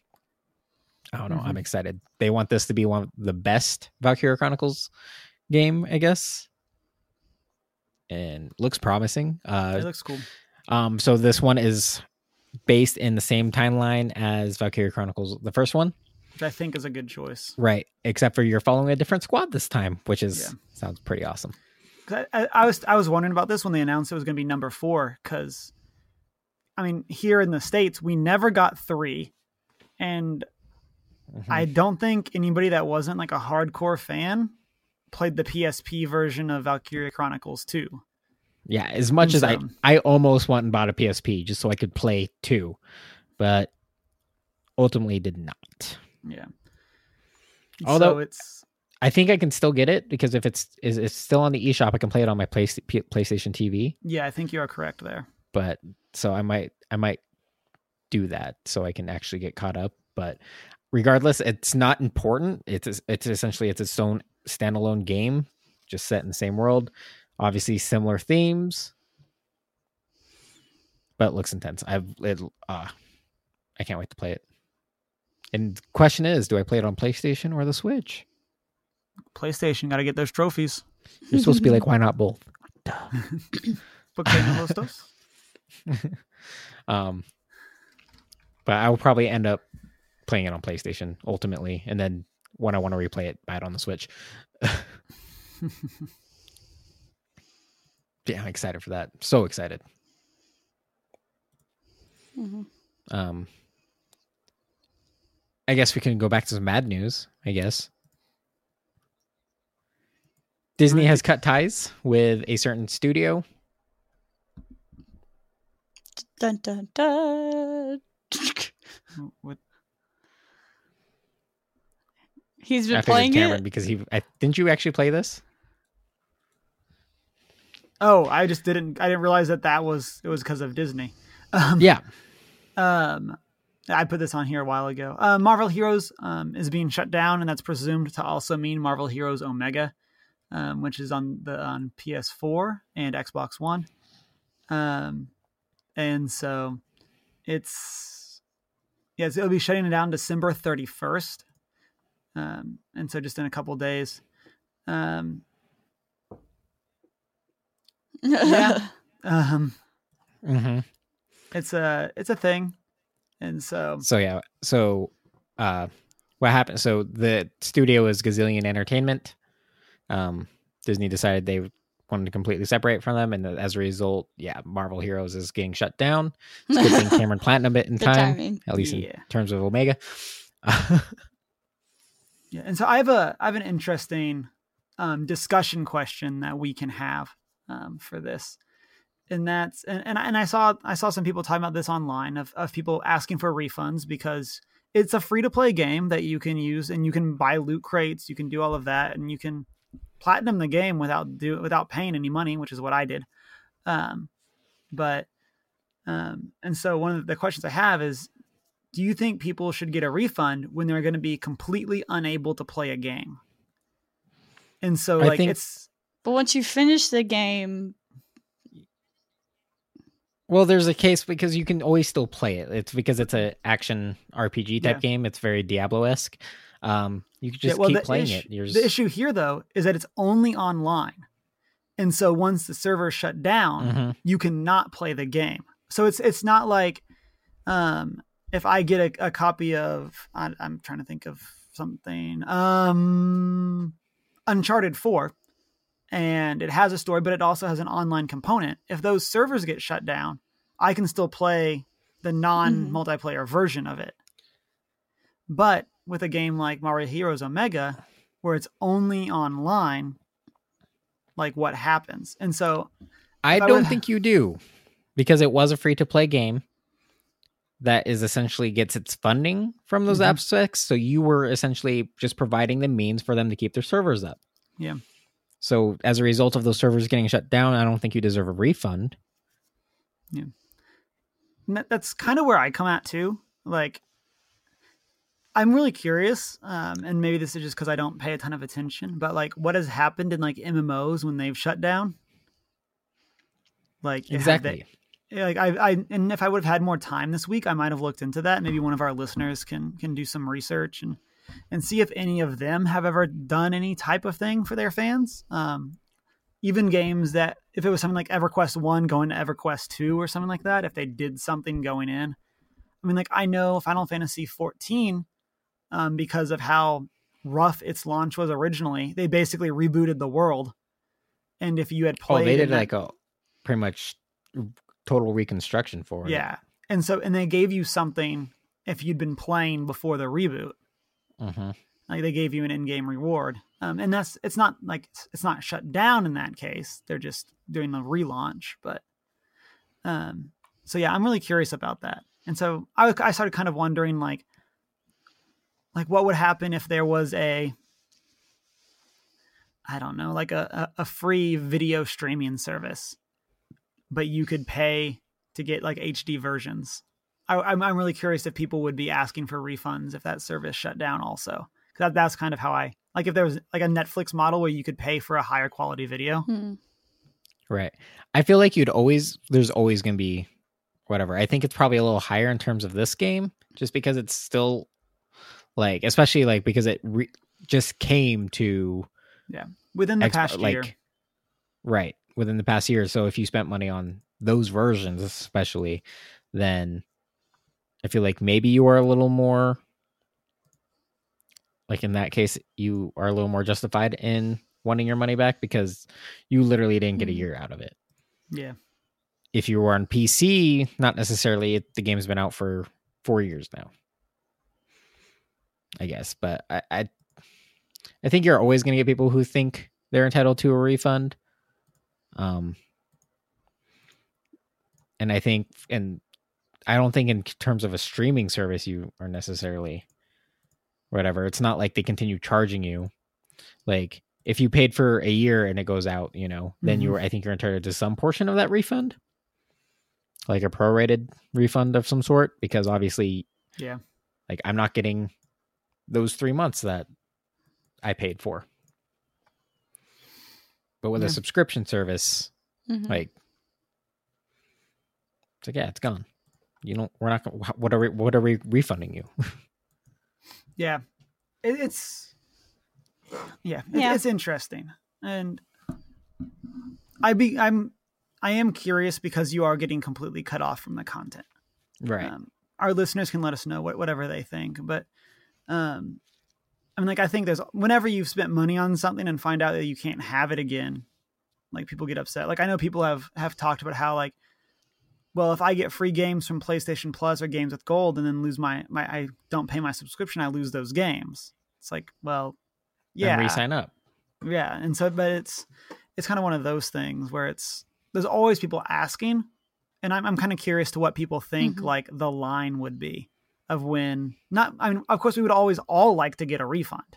I don't know. I'm Mhm. excited. They want this to be one of the best Valkyria Chronicles game, I guess. And looks promising. Uh, it looks cool. um, so this one is based in the same timeline as Valkyria Chronicles, the first one, Which I think is a good choice. right? Except for you're following a different squad this time, which is Yeah. sounds pretty awesome. I, I, I was I was wondering about this when they announced it was going to be number four. Because, I mean, here in the states, we never got three, and Mhm. I don't think anybody that wasn't like a hardcore fan played the PSP version of Valkyria Chronicles two. yeah, as much as I I almost went and bought a PSP just so I could play two, but ultimately did not. Yeah. Although- so it's I think I can still get it because if it's is it's still on the eShop, I can play it on my Play, P- PlayStation TV. yeah, I think you are correct there. But so I might I might do that so I can actually get caught up. But regardless, it's not important. It's it's essentially it's its own standalone game, just set in the same world. Obviously, similar themes, but it looks intense. I've it, uh, I can't wait to play it. And question is, do I play it on PlayStation or the Switch? PlayStation got to get those trophies. You're supposed to be like, why not both? ¿Por qué no los dos? Um, but I will probably end up playing it on PlayStation ultimately, and then when I want to replay it, buy it on the Switch. yeah, I'm excited for that. So excited. Mhm. Um, I guess we can go back to some bad news. I guess Disney has cut ties with a certain studio. Dun dun dun. What- He's been I think it playing Cameron it. because he. I, didn't you actually play this? Oh, I just didn't. I didn't realize that that was it was because of Disney. Um, Yeah. Um, I put this on here a while ago. Uh, Marvel Heroes um, is being shut down, and that's presumed to also mean Marvel Heroes Omega, um, which is on the on PS4 and Xbox One. Um, and so it's yes, it'll be shutting it down December thirty first. Um, and so just in a couple days. Um, Yeah. um, Mm-hmm. it's a it's a thing, and so So yeah, so uh what happened so the studio is Gazillion Entertainment. Um Disney decided they wanted to completely separate from them and as a result, yeah, Marvel Heroes is getting shut down. It's good thing Cameron Platinum a bit in time, timing. at least Yeah. in terms of Omega. Yeah, and so I have a I have an interesting um, discussion question that we can have um, for this, and that's and and I, and I saw I saw some people talking about this online of of people asking for refunds because it's a free to play game that you can use and you can buy loot crates, you can do all of that, and you can platinum the game without do without paying any money, which is what I did. Um, but um, and so one of the questions I have is do you think people should get a refund when they're going to be completely unable to play a game? And so, I like, think- it's But once you finish the game, well, there's a case because you can always still play it. It's because it's a action RPG type Yeah. game. It's very Diablo esque. Um, you can Yeah, just well, keep playing issue- it. You're the issue here, though, is that it's only online. And so, once the server shut down, Mhm. you cannot play the game. So it's it's not like um, if I get a, a copy of I, I'm trying to think of something um, Uncharted Four, and it has a story, but it also has an online component. If those servers get shut down, I can still play the non multiplayer version of it. But with a game like Marvel Heroes Omega, where it's only online, like what happens? And so I I don't would- think you do because it was a free to play game that is essentially gets its funding from those Mhm. aspects. So you were essentially just providing the means for them to keep their servers up. Yeah. So as a result of those servers getting shut down, I don't think you deserve a refund. And that, that's kind of where I come at too. Like, I'm really curious, um, and maybe this is just because I don't pay a ton of attention, but like, what has happened in like MMOs when they've shut down? Like, Exactly. Like I, I, and if I would have had more time this week, I might have looked into that. Maybe one of our listeners can can do some research and and see if any of them have ever done any type of thing for their fans. Um, even games that if it was something like EverQuest One going to EverQuest Two or something like that, if they did something going in. I mean, like I know Final Fantasy 14, um, because of how rough its launch was originally, they basically rebooted the world. And if you had played, Oh, they did like a pretty much total reconstruction for it. yeah, and so and they gave you something if you'd been playing before the reboot. Mhm. like they gave you an in-game reward um, and that's it's not like it's, it's not shut down in that case they're just doing the relaunch but um so yeah i'm really curious about that and so i, I started kind of wondering like like what would happen if there was a I don't know, like a, a, a free video streaming service, but you could pay to get like HD versions. I, I'm I'm really curious if people would be asking for refunds if that service shut down. Also, 'Cause that, that's kind of how I like if there was like a Netflix model where you could pay for a higher quality video. Hmm. Right. I feel like you'd always there's always going to be whatever. I think it's probably a little higher in terms of this game just because it's still like especially like because it re- just came to Yeah. Within the Xbox- past like year, right within the past year. So if you spent money on those versions especially then I feel like maybe you are a little more like in that case you are a little more justified in wanting your money back because you literally didn't get a Mhm. year out of it. yeah, if you were on PC, not necessarily. The game's been out for four years now, I guess. But I, I, I think you're always going to get people who think they're entitled to a refund. Um, and I think, and I don't think in terms of a streaming service, you are necessarily whatever. It's not like they continue charging you. Like if you paid for a year and it goes out, you know, then you Mhm. were, I think you're entitled to some portion of that refund, like a prorated refund of some sort, because obviously, yeah, like I'm not getting those three months that I paid for. But with Yeah. a subscription service, Mhm. like it's like yeah, it's gone. You don't. We're not. gonna- What are we? What are we refunding you? yeah. It, it's yeah, it, Yeah. it's interesting, and I be I'm I am curious because you are getting completely cut off from the content. right. Um, our listeners can let us know what, whatever they think, but um, I mean, like I think there's whenever you've spent money on something and find out that you can't have it again, like people get upset. Like I know people have have talked about how like, well, if I get free games from PlayStation Plus or games with gold and then lose my my I don't pay my subscription, I lose those games. It's like, well, yeah. yeah, re-sign up. yeah, and so but it's it's kind of one of those things where it's there's always people asking, and I'm I'm kind of curious to what people think Mhm. like the line would be of when not. I mean, of course, we would always all like to get a refund.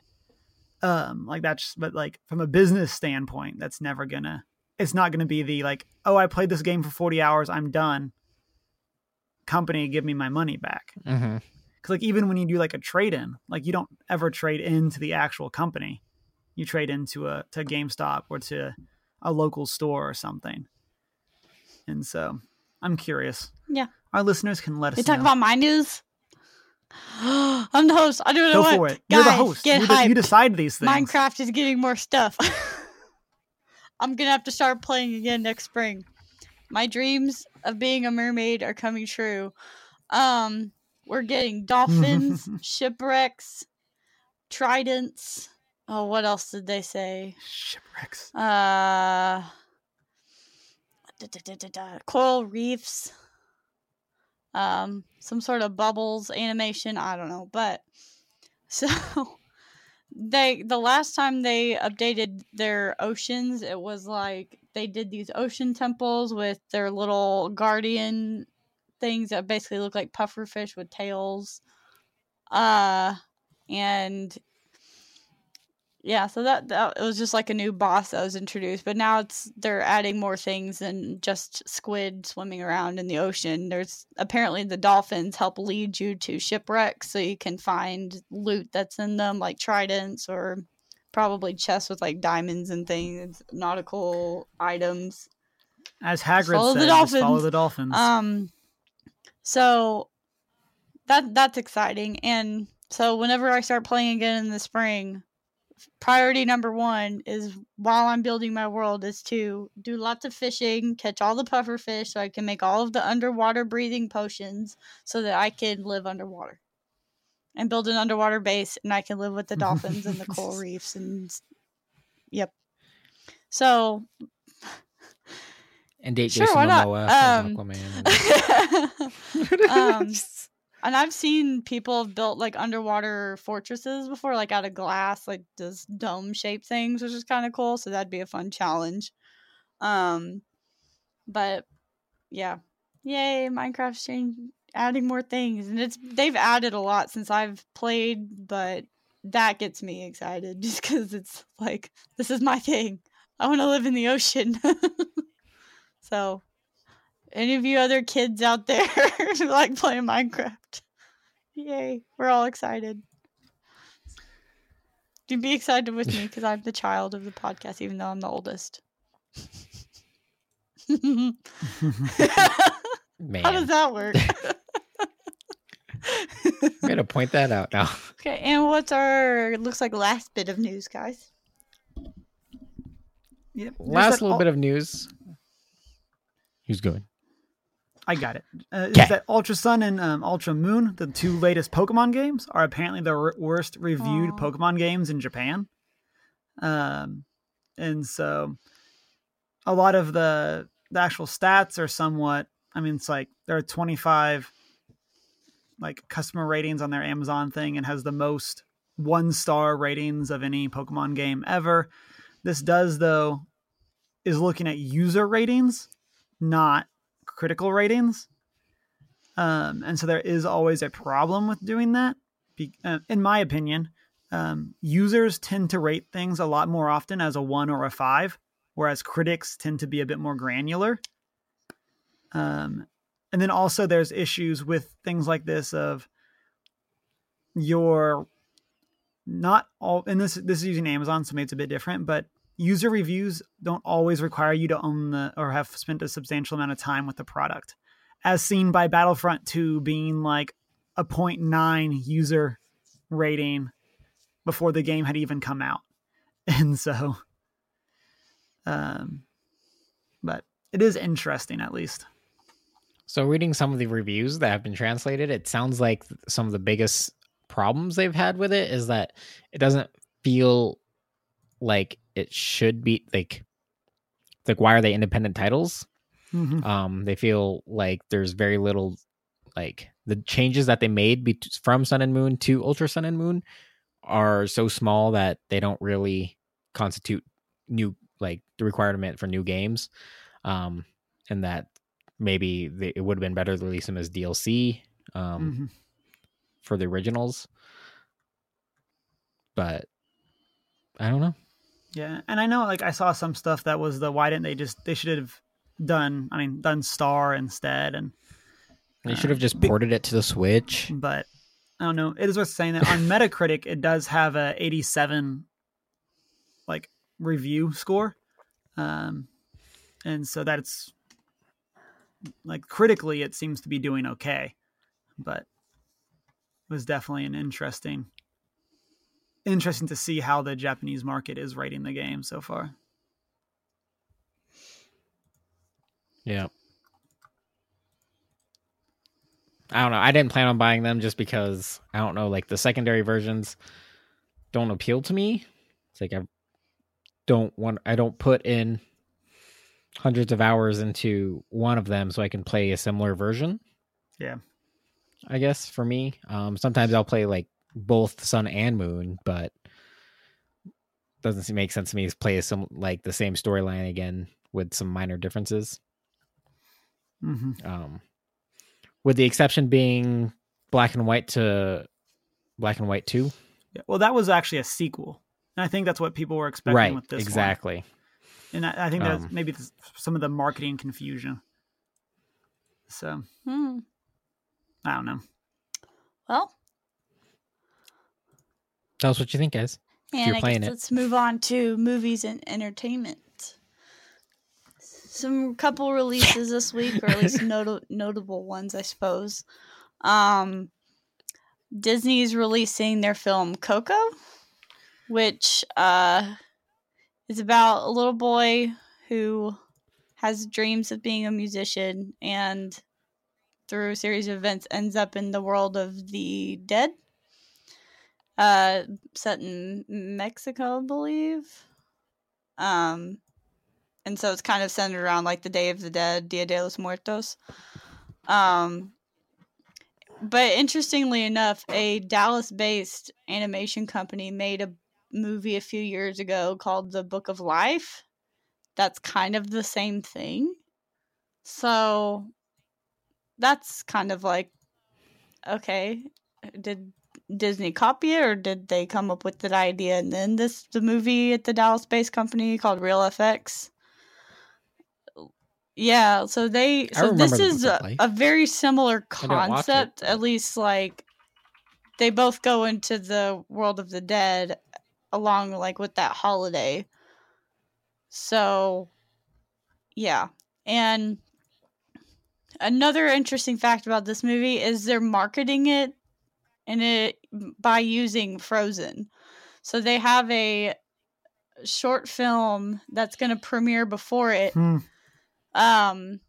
Um, like that's but like from a business standpoint, that's never gonna. It's not gonna be the like, oh, I played this game for 40 hours, I'm done. Company, give me my money back Mm-hmm. because like even when you do like a trade in like you don't ever trade into the actual company you trade into a to gamestop or to a local store or something and so i'm curious Yeah. our listeners can let us You talk know about my news. I'm the host. I do what I go want. for it you're the host Get you, de- you decide these things Minecraft is getting more stuff. I'm gonna have to start playing again next spring. My dreams of being a mermaid are coming true. Um, we're getting dolphins, shipwrecks, tridents. Oh, what else did they say? shipwrecks Uh, da, da, da, da, da, coral reefs. Um, some sort of bubbles animation. I don't know, but so they the last time they updated their oceans, it was like they did these ocean temples with their little guardian things that basically look like puffer fish with tails. Uh, and yeah, so that, that it was just like a new boss that was introduced, but now it's they're adding more things than just squid swimming around in the ocean. There's apparently the dolphins help lead you to shipwrecks, so you can find loot that's in them, like tridents or probably chests with like diamonds and things, nautical items. as hagrid follow the dolphins. follow the dolphins Um, so that that's exciting, and so whenever I start playing again in the spring, priority number one is while I'm building my world is to do lots of fishing, catch all the puffer fish, so I can make all of the underwater breathing potions, so that I can live underwater, and build an underwater base, and I can live with the dolphins and the coral reefs, and yep. So And date Sure, Jason why not? Momoa as Um, Aquaman. um, and I've seen people have built like underwater fortresses before, like out of glass, like those dome shaped things, which is kind of cool. So that'd be a fun challenge. Um, but yeah, yay! Minecraft's change adding more things, and it's they've added a lot since I've played, but that gets me excited just because it's like this is my thing. I want to live in the ocean. so, any of you other kids out there like playing Minecraft, yay! We're all excited. You be excited with me because I'm the child of the podcast, even though I'm the oldest. Man, How does that work? I'm gonna point that out now. okay, and what's our looks like last bit of news, guys? Yep. Last little al- bit of news. Who's going? I got it. Uh, Is that Ultra Sun and um, Ultra Moon, the two latest Pokemon games, are apparently the wor- worst reviewed Aw. Pokemon games in Japan. Um, and so a lot of the the actual stats are somewhat. I mean, it's like there are 25 like customer ratings on their Amazon thing, and has the most one star ratings of any Pokemon game ever. This does though is looking at user ratings, not critical ratings. Um, and so there is always a problem with doing that. Be- uh, in my opinion, um, users tend to rate things a lot more often as a one or a five, whereas critics tend to be a bit more granular. Um, and then also there's issues with things like this of your not all and this this is using Amazon, so maybe it's a bit different, but user reviews don't always require you to own the or have spent a substantial amount of time with the product. As seen by Battlefront 2 being like a 0.9 user rating before the game had even come out. And so um but it is interesting at least. So, reading some of the reviews that have been translated, it sounds like some of the biggest problems they've had with it is that it doesn't feel like it should be like like why are they independent titles? Mhm. Um, they feel like there's very little like the changes that they made be- from Sun and Moon to Ultra Sun and Moon are so small that they don't really constitute new like the requirement for new games. Um, and that maybe they, it would have been better to release them as DLC um, Mhm. for the originals. But I don't know. Yeah, and I know like I saw some stuff that was the why didn't they just they should have done I mean done Star instead and They Uh, should have just ported it to the Switch. but I don't know. It is worth saying that on Metacritic it does have a 87 like review score. Um and so that's like critically it seems to be doing okay. But it was definitely an interesting interesting to see how the Japanese market is rating the game so far. Yeah. I don't know. I didn't plan on buying them just because I don't know, like the secondary versions don't appeal to me. It's like I don't want I don't put in hundreds of hours into one of them so I can play a similar version. Yeah. I guess for me. Um sometimes I'll play like both Sun and Moon, but doesn't seem- make sense to me to play some like the same storyline again with some minor differences hmm um, with the exception being black and white to black and white 2 Yeah, well, that was actually a sequel, and I think that's what people were expecting right with this. one. exactly and I, I think that's Um, maybe th- some of the marketing confusion. So Hmm. I don't know. Well, tell us what you think guys and you're I playing guess it. let's move on to movies and entertainment. Some couple releases this week, or at least not- notable ones, I suppose. Um, Disney's releasing their film Coco, which uh, is about a little boy who has dreams of being a musician and through a series of events ends up in the world of the dead. Uh, set in Mexico, I believe. Um, and so it's kind of centered around like the Day of the Dead, Dia de los Muertos. Um, but interestingly enough, a Dallas-based animation company made a movie a few years ago called The Book of Life. That's kind of the same thing. So that's kind of like okay, did Disney copy it or did they come up with that idea and then this the movie at the Dallas based company called Reel FX? Yeah, so they so this is a, a very similar didn't it, concept, at least like they both go into the world of the dead along like with that holiday. So yeah. And another interesting fact about this movie is they're marketing it and it by using Frozen. So they have a short film that's going to premiere before it Hmm. um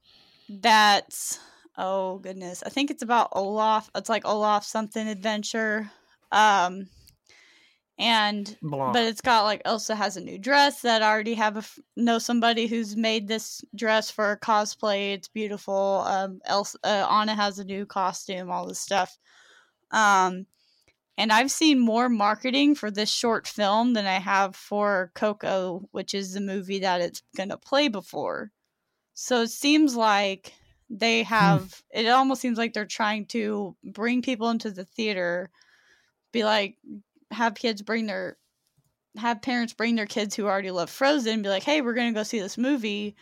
that's oh goodness i think it's about olaf it's like olaf something adventure um and Blah. but it's got like elsa has a new dress that I already have a know somebody who's made this dress for a cosplay it's beautiful um elsa uh, anna has a new costume all this stuff um and I've seen more marketing for this short film than I have for Coco, which is the movie that it's going to play before. So it seems like they hmm. have, it almost seems like they're trying to bring people into the theater, be like, have kids bring their, have parents bring their kids who already love Frozen, be like, hey, we're going to go see this movie.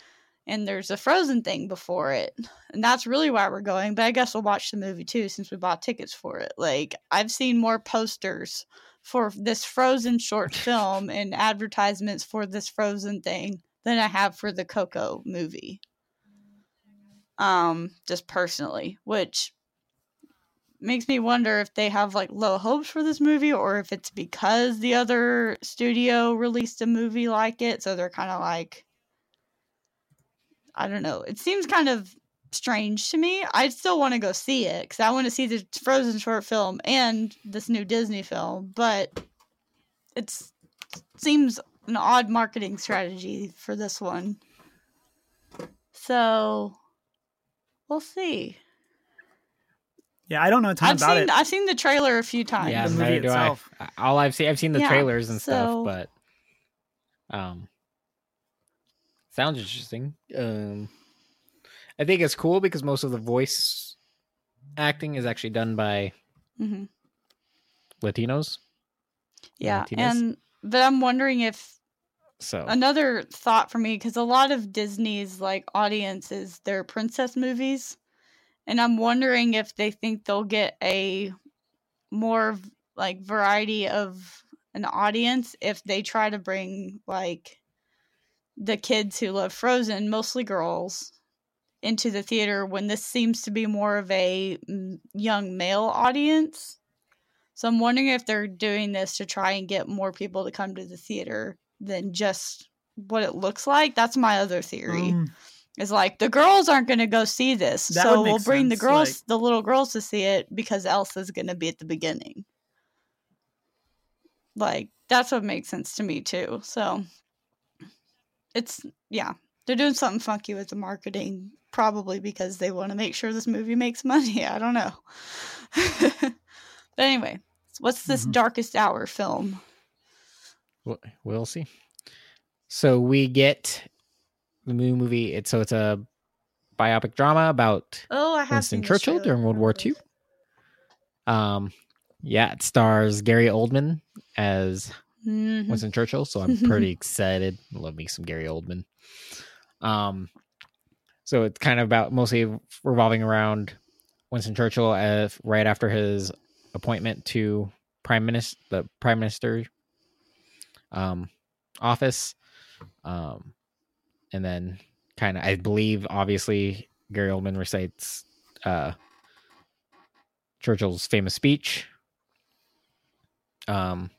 And there's a Frozen thing before it. And that's really why we're going. But I guess we'll watch the movie too since we bought tickets for it. Like, I've seen more posters for this Frozen short film and advertisements for this Frozen thing than I have for the Coco movie. Um, just personally, which makes me wonder if they have like low hopes for this movie or if it's because the other studio released a movie like it, so they're kind of like I don't know. It seems kind of strange to me. I still want to go see it because I want to see the Frozen short film and this new Disney film, but it's seems an odd marketing strategy for this one. So we'll see. yeah, I don't know a ton I've about seen it. I've seen the trailer a few times. yeah, the movie do itself. I. All I've seen, I've seen the Yeah, trailers and so- stuff, but um, sounds interesting. Um, I think it's cool because most of the voice acting is actually done by hmm Latinos. Yeah, Martinez? and but I'm wondering if So another thought for me because a lot of Disney's like audience is their princess movies, and I'm wondering if they think they'll get a more like variety of an audience if they try to bring like the kids who love Frozen, mostly girls, into the theater when this seems to be more of a mm, young male audience. So I'm wondering if they're doing this to try and get more people to come to the theater than just what it looks like. That's my other theory. Mm, Is like the girls aren't going to go see this, That so we'll bring the girls, like- the little girls, to see it because Elsa's going to be at the beginning. Like that's what makes sense to me too. So it's yeah, they're doing something funky with the marketing, probably because they want to make sure this movie makes money. I don't know. but anyway, what's this Mhm. darkest hour film? We'll- see. So we get the new movie. It's so it's a biopic drama about Oh, I have Winston Churchill during World War II. Um, yeah, it stars Gary Oldman as Mhm. Winston Churchill, so I'm pretty excited. Love me some Gary Oldman. Um, so it's kind of about mostly revolving around Winston Churchill as right after his appointment to prime minister, the prime minister, um, office, um, and then kind of I believe obviously Gary Oldman recites uh Churchill's famous speech, um,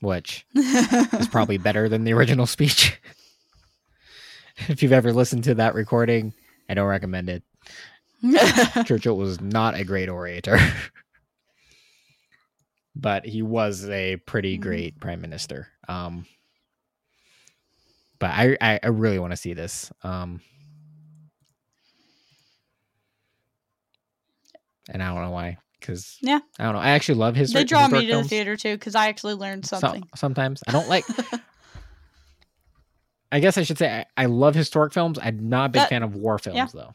which is probably better than the original speech. if you've ever listened to that recording, I don't recommend it. Churchill was not a great orator, but he was a pretty Mhm. great prime minister. Um, but I, I, I really want to see this. Um, and I don't know why, because Yeah. I don't know. I actually love his. they draw me historic to the theater too because I actually learned So- something. sometimes I don't like. I guess I should say I, I love historic films. I'm not a big That- fan of war films yeah. though.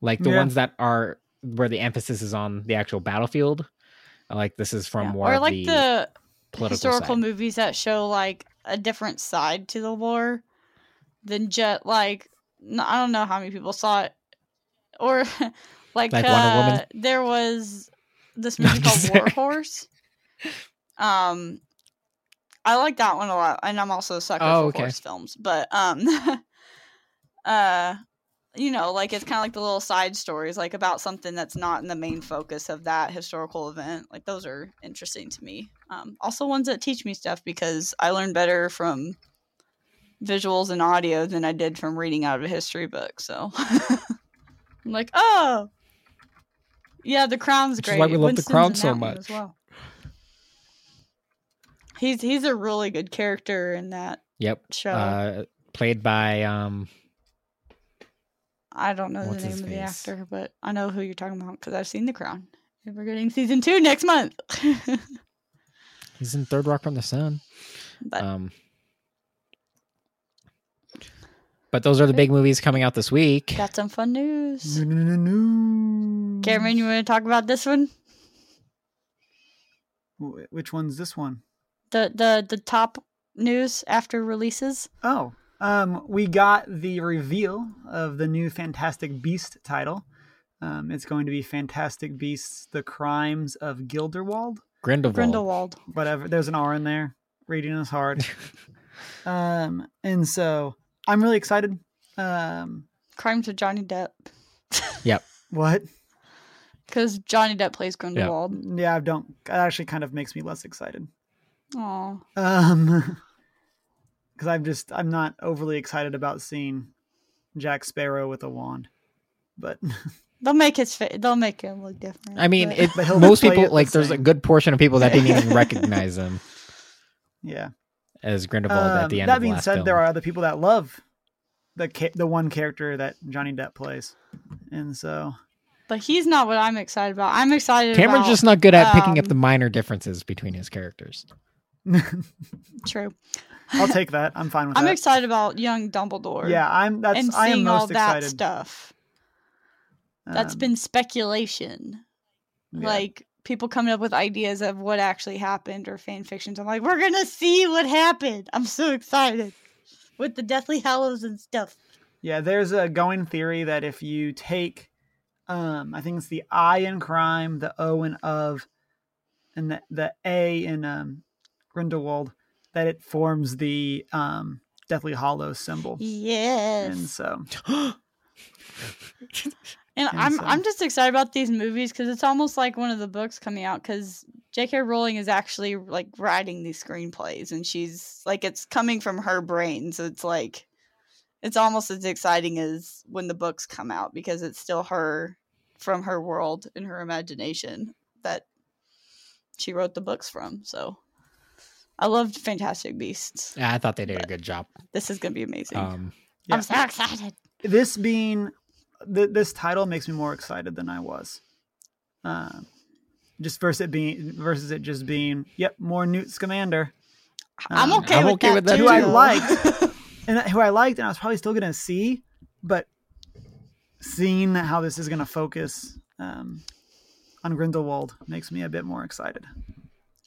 like the Yeah. ones that are where the emphasis is on the actual battlefield. Like this is from Yeah. more or like the, the, political historical side. movies that show like a different side to the war than just like I don't know how many people saw it or like, Like uh, Wonder Woman? there was this movie called War. Horse. Um I like that one a lot and I'm also a sucker Oh, for okay. horse films, but um uh you know, like it's kind of like the little side stories, like about something that's not in the main focus of that historical event. Like those are interesting to me. Um, also, ones that teach me stuff because I learn better from visuals and audio than I did from reading out of a history book. So I'm like, oh, yeah, The Crown's Which is great. why we love The Crown so much. As well. He's he's a really good character in that Yep. show. Uh, played by um I don't know the name of the actor, but I know who you're talking about because I've seen The Crown. And we're getting season two next month. he's in Third Rock from the Sun. but Um But those are the big movies coming out this week. got some fun news. No, no, no, no. Cameron, you want to talk about this one? Which one's this one? The the the top news after releases. Oh, um, we got the reveal of the new Fantastic Beast title. Um, it's going to be Fantastic Beasts: The Crimes of Gilderwald. Grindelwald. Grindelwald. Whatever. There's an R in there. Reading is hard. um, and so I'm really excited. Um, Crimes of Johnny Depp. Yep. What? Because Johnny Depp plays Grindelwald. Yeah, I don't. That actually kind of makes me less excited. Aw. Um, because I'm just I'm not overly excited about seeing Jack Sparrow with a wand, but They'll make his fa- they'll make him look different. I mean, but- it, But most play it people the like there's a good portion of people that didn't even recognize him yeah. As Grindelwald at Um, the end that of the being last said, film. there are other people that love the ca- the one character that Johnny Depp plays, and so but he's not what I'm excited about. I'm excited Cameron's about just not good at picking up um, the minor differences between his characters. true. I'll take that. I'm fine with that. I'm excited about young Dumbledore. Yeah, I'm. That's and I am seeing most all that excited. stuff. That's Um, been speculation. yeah. Like people coming up with ideas of what actually happened or fan fictions. I'm like, we're gonna see what happened. I'm so excited with the Deathly Hallows and stuff. Yeah, there's a going theory that if you take, um, I think it's the I in crime, the O in of, and the, the A in um, Grindelwald, that it forms the um, Deathly Hallow symbol. Yes. And so, And And I'm so- I'm just excited about these movies because it's almost like one of the books coming out because J.K. Rowling is actually like writing these screenplays and she's like it's coming from her brain, so it's like it's almost as exciting as when the books come out because it's still her from her world and her imagination that she wrote the books from. So I loved Fantastic Beasts. Yeah, I thought they did a good job. This is gonna be amazing. Um, yeah. I'm so excited. this being th- this title makes me more excited than I was. Um, just versus it being versus it just being, yep, more Newt Scamander. I'm Um, okay I'm with okay that with that too. Who I liked. and who I liked, and I was probably still gonna see, but seeing how this is gonna focus um, on Grindelwald makes me a bit more excited.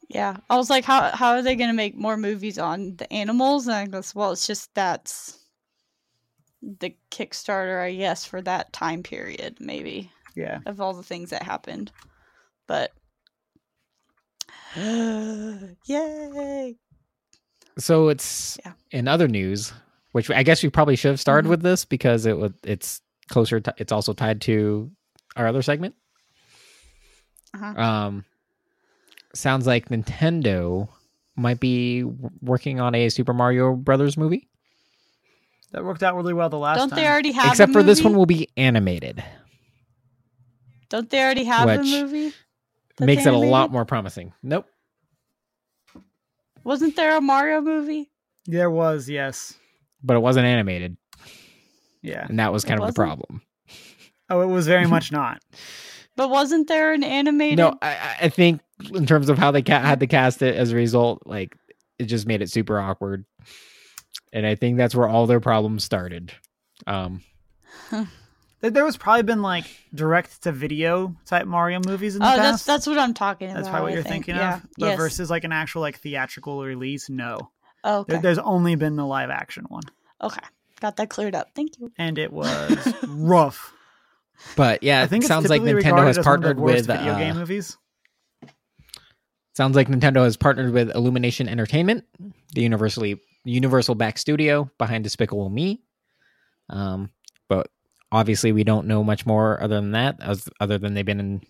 Yeah, I was like, how how are they going to make more movies on the animals? And I guess, well, it's just that's the Kickstarter, I guess, for that time period, maybe Yeah, of all the things that happened. But yay! so it's Yeah. in other news, which I guess we probably should have started Mhm. with this because it would it's closer. To, it's also tied to our other segment. Uh-huh. Um, sounds like Nintendo might be working on a Super Mario Brothers movie. That worked out really well the last Don't time. they already have? Except a for this one will be animated. Don't they already have Which a movie? Makes it a lot more promising. Nope. Wasn't there a Mario movie? There was, yes, But it wasn't animated, yeah. and that was It kind of the wasn't? problem. Oh, it was very much not. But wasn't there an animated? No, I, I- I think in terms of how they ca- had to cast it as a result, like it just made it super awkward, and I think that's where all their problems started. Um, There was probably been like direct to video type Mario movies in the Oh, past. that's that's what I'm talking about. That's probably what I you're think. thinking yeah. of. But yes. versus like an actual like theatrical release, no. Oh, okay. There, there's only been the live action one, okay. Got that cleared up. Thank you. and it was rough. But yeah, I think it's sounds like Nintendo has as one of the partnered worst with. video uh, game movies. Sounds like Nintendo has partnered with Illumination Entertainment, the universally Universal back studio behind Despicable Me. Um, but obviously, we don't know much more other than that, as other than they've been in,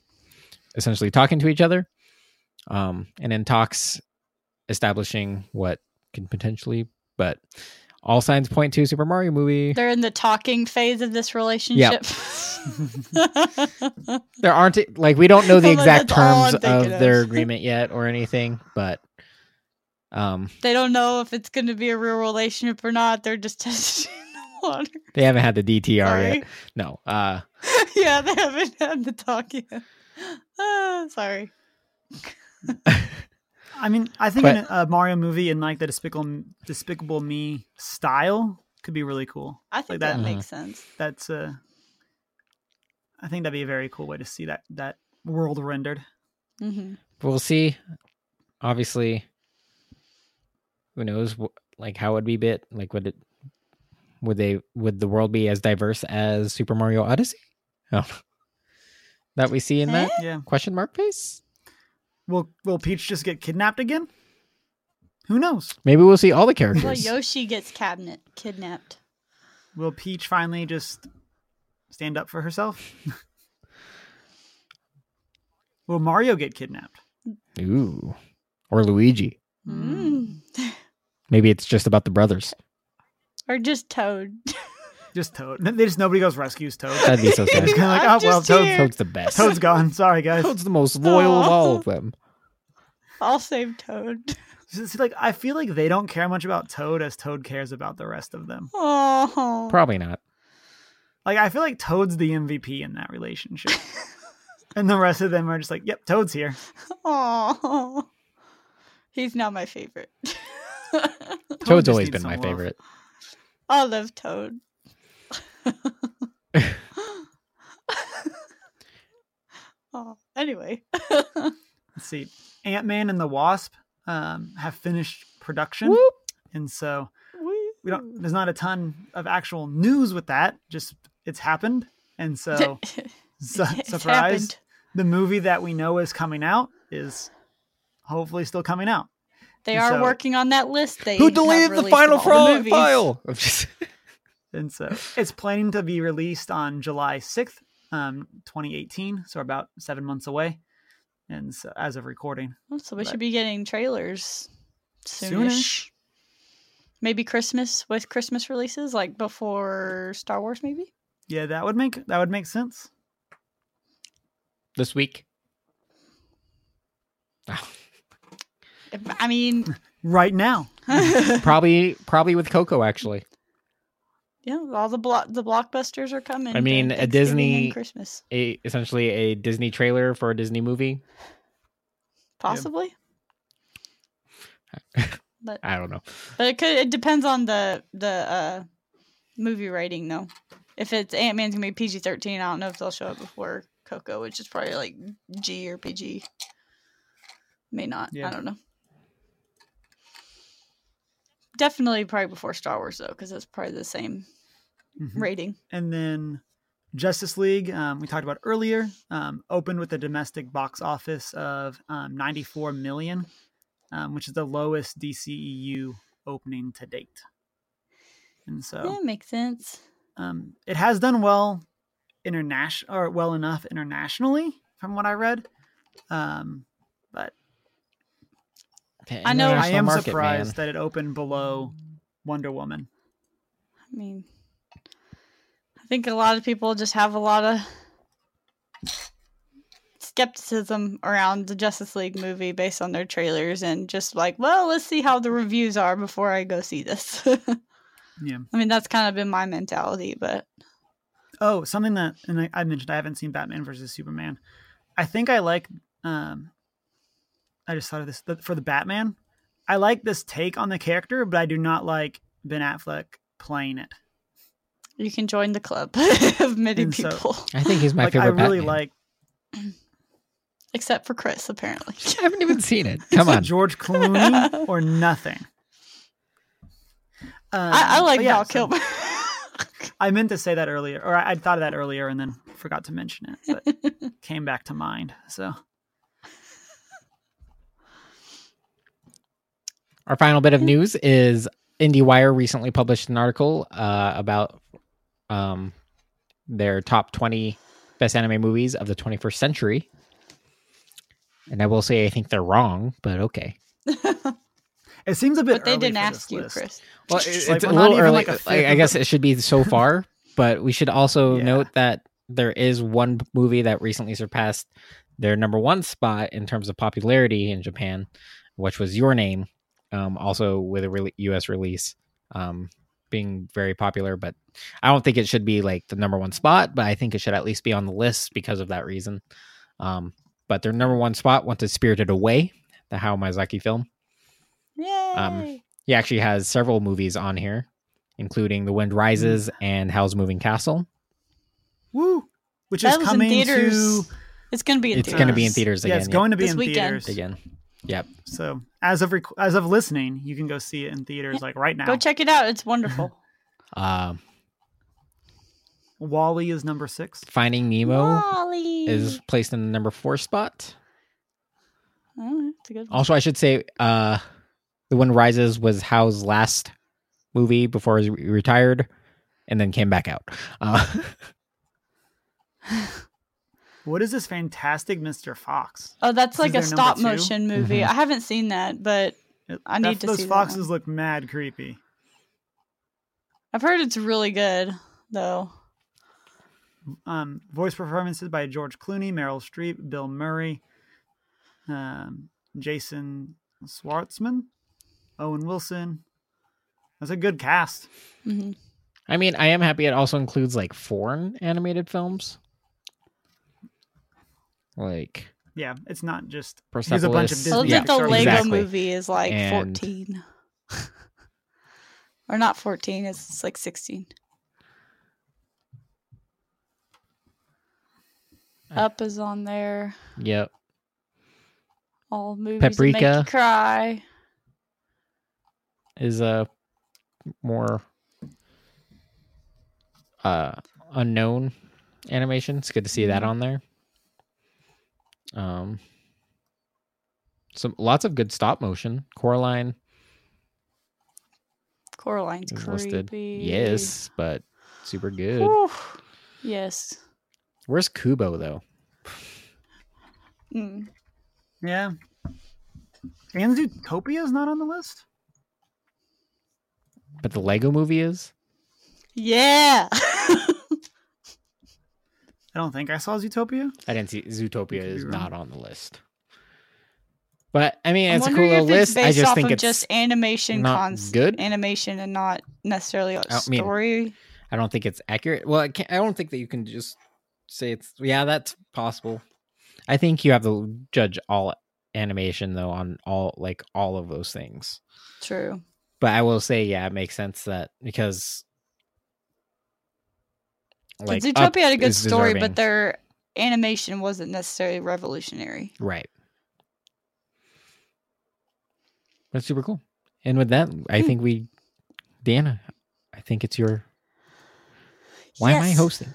essentially talking to each other, um, and in talks establishing what can potentially. But all signs point to Super Mario movie. They're in the talking phase of this relationship. There aren't like we don't know the exact that's all I'm terms of. their agreement yet or anything, but um, they don't know if it's going to be a real relationship or not. They're just testing the water. they haven't had the DTR Sorry. yet. No, uh, yeah, they haven't had the talk yet. Ah, sorry. I mean, I think But- in a Mario movie in like the Despicable Despicable Me style could be really cool. I think Like that, that. makes sense. That's uh, I think that'd be a very cool way to see that that world rendered. Mm-hmm. we'll see. Obviously, who knows? Like how it would be bit? Like would it? Would they? Would the world be as diverse as Super Mario Odyssey? Oh, that we see in that Yeah. question mark face. Will Will Peach just get kidnapped again? Who knows? Maybe we'll see all the Well, characters. Yoshi gets cabinet kidnapped. Will Peach finally just stand up for herself? Will Mario get kidnapped? Ooh, or Luigi. Mm. Maybe it's just about the brothers. Or just Toad. Just Toad. They just nobody goes rescues Toad. That'd be so sad. It's kinda like, I'm oh, well, just Toad's- Toad's the best. Toad's gone. Sorry, guys. Toad's the most loyal of all of them. I'll save Toad. See, like I feel like they don't care much about Toad as Toad cares about the rest of them. Oh. Probably not. Like I feel like Toad's the MVP in that relationship, and the rest of them are just like, "Yep, Toad's here." Oh. He's not my favorite. Toad's just always been my love. favorite. I love Toad. oh, anyway. Let's see, Ant Man and the Wasp um, have finished production, Whoop. and so we don't. There's not a ton of actual news with that. Just it's happened, and so su- surprise, the movie that we know is coming out is hopefully still coming out. They And are so- working on that list. They Who deleted the released final of the file? I'm just- And so it's planning to be released on July 6th, um, 2018. So about seven months away. And so as of recording, Oh, So we But- should be getting trailers soonish. Soonish. Maybe Christmas with Christmas releases, like before Star Wars, maybe. yeah, that would make that would make sense. this week. I mean, Right now, probably, probably with Coco actually. yeah, all the block the blockbusters are coming. I mean, a Thanksgiving and Disney- Christmas, A essentially a Disney trailer for a Disney movie. possibly. but I don't know. but it could it depends on the the uh movie rating though. If it's Ant Man's gonna be PG thirteen, I don't know if they'll show it before Coco, which is probably like G or PG. May not. Yeah. I don't know. Definitely probably before Star Wars though, because it's probably the same Mhm. rating. and then Justice League, um, we talked about earlier, um, opened with a domestic box office of um, 94 million, um, which is the lowest DCEU opening to date. And so Yeah, makes sense. Um, it has done well international or well enough internationally from what I read. Um, but I know- I am market, surprised man. that it opened below Wonder Woman. I mean, I think a lot of people just have a lot of skepticism around the Justice League movie based on their trailers and just like, well, let's see how the reviews are before I go see this. Yeah. I mean, that's kind of been my mentality, but Oh, something that and I, I mentioned I haven't seen Batman versus Superman. I think I like. Um, I just thought of this for the Batman. I like this take on the character, but I do not like Ben Affleck playing it. You can join the club of many And so- people, I think he's my like I really Batman. like except for Chris, apparently. I haven't even seen it. Come on. George Clooney or nothing. Um, I, I like but yeah, Val so Kilmer. I meant to say that earlier, or I, I thought of that earlier and then forgot to mention it, but came back to mind. So Our final bit of news is IndieWire recently published an article uh, about um, their top 20 best anime movies of the 21st century. And I will say I think they're wrong, but okay. it seems a bit. but they early didn't for ask this you, list. Chris. Well, Like, it's a little early. like a Like, I guess it should be so far, but we should also Yeah. note that there is one movie that recently surpassed their number one spot in terms of popularity in Japan, which was Your Name, um, also with a re- U.S. release, um, being very popular. But I don't think it should be like the number one spot, but I think it should at least be on the list because of that reason. Um, but their number one spot went to Spirited Away, the Hayao Miyazaki film. Yay! He actually has several movies on here, including The Wind Rises and Howl's Moving Castle. Woo! Which that is was in coming theaters. to. It's going to be in It's theaters. going to be in theaters Yeah, again. it's going to be This in weekend. theaters. again. Yep. So as of rec- as of listening, you can go see it in theaters like right now. Go check it out. It's wonderful. Um, WALL-E is number six. Finding Nemo WALL-E. is placed in the number four spot. Oh, that's a good one. Also, I should say, uh, The Wind Rises was Hayao's last movie before he retired, and then came back out. Uh, What is this fantastic Mr. Fox? Oh, that's like a is their number stop motion movie. Mhm. I haven't seen that, but It- I need that- to those see that foxes one. look mad creepy. I've heard it's really good, though. Um, voice performances by George Clooney, Meryl Streep, Bill Murray, um, Jason Schwartzman, Owen Wilson. That's a good cast. hmm I mean, I am happy it also includes like foreign animated films, like Yeah, it's not just here's a bunch of Persepolis. Disney. I love Yeah, that the Pixar Lego exactly. movie is like And- 14. or not 14, it's like 16. Up is on there. yep. All movies that make you cry. is a more uh unknown animation. It's good to see that Mhm. on there. Um some lots of good stop motion. Coraline Coraline's is creepy. listed. Yes, but super good. Whew. Yes. Where's Kubo though? Mm. Yeah. And Zootopia is not on the list. But the Lego movie is? Yeah. I don't think I saw Zootopia. I didn't see Zootopia is wrong. not on the list. But I mean I'm it's a cool little it's list. I based just off think of it's just animation not cons- good. animation and not necessarily a I mean, story. I don't think it's accurate. Well, I, can't, I don't think that you can just say it's. Yeah, that's possible. I think you have to judge all animation though on all like all of those things. True. But I will say, yeah, it makes sense that because Like, Zootopia had a good story, deserving. but their animation wasn't necessarily revolutionary. right. That's super cool. And with that, I Hmm. think we, Dana, I think it's your. Why am I hosting,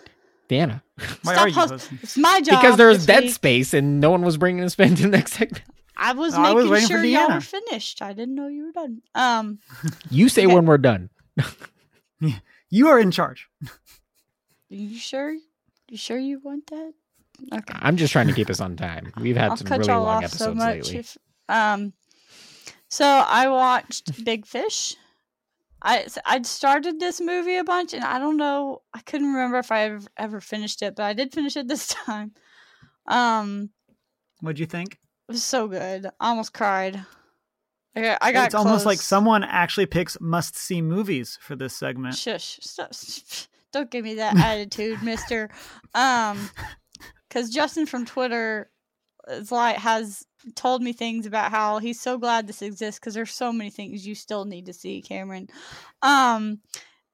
Dana? Why Stop are you host- hosting? It's my job. because there was dead week. space and no one was bringing us into the next segment. I was I making was waiting for sure y'all were finished. I didn't know you were done. Um, You say Okay. when we're done. You are in charge. you sure? You sure you want that? Okay. I'm just trying to keep us on time. We've had I'll some cut really long off episodes so much. lately. If, um, so I watched Big Fish. I I'd started this movie a bunch, and I don't know. I couldn't remember if I ever, ever finished it, but I did finish it this time. Um, What'd you think? it was so good. I almost cried. I got, I got it's almost like someone actually picks must-see movies for this segment. Shush! Stop. Don't give me that attitude, Mister. Um, because Justin from Twitter is like has told me things about how he's so glad this exists because there's so many things you still need to see, Cameron. Um,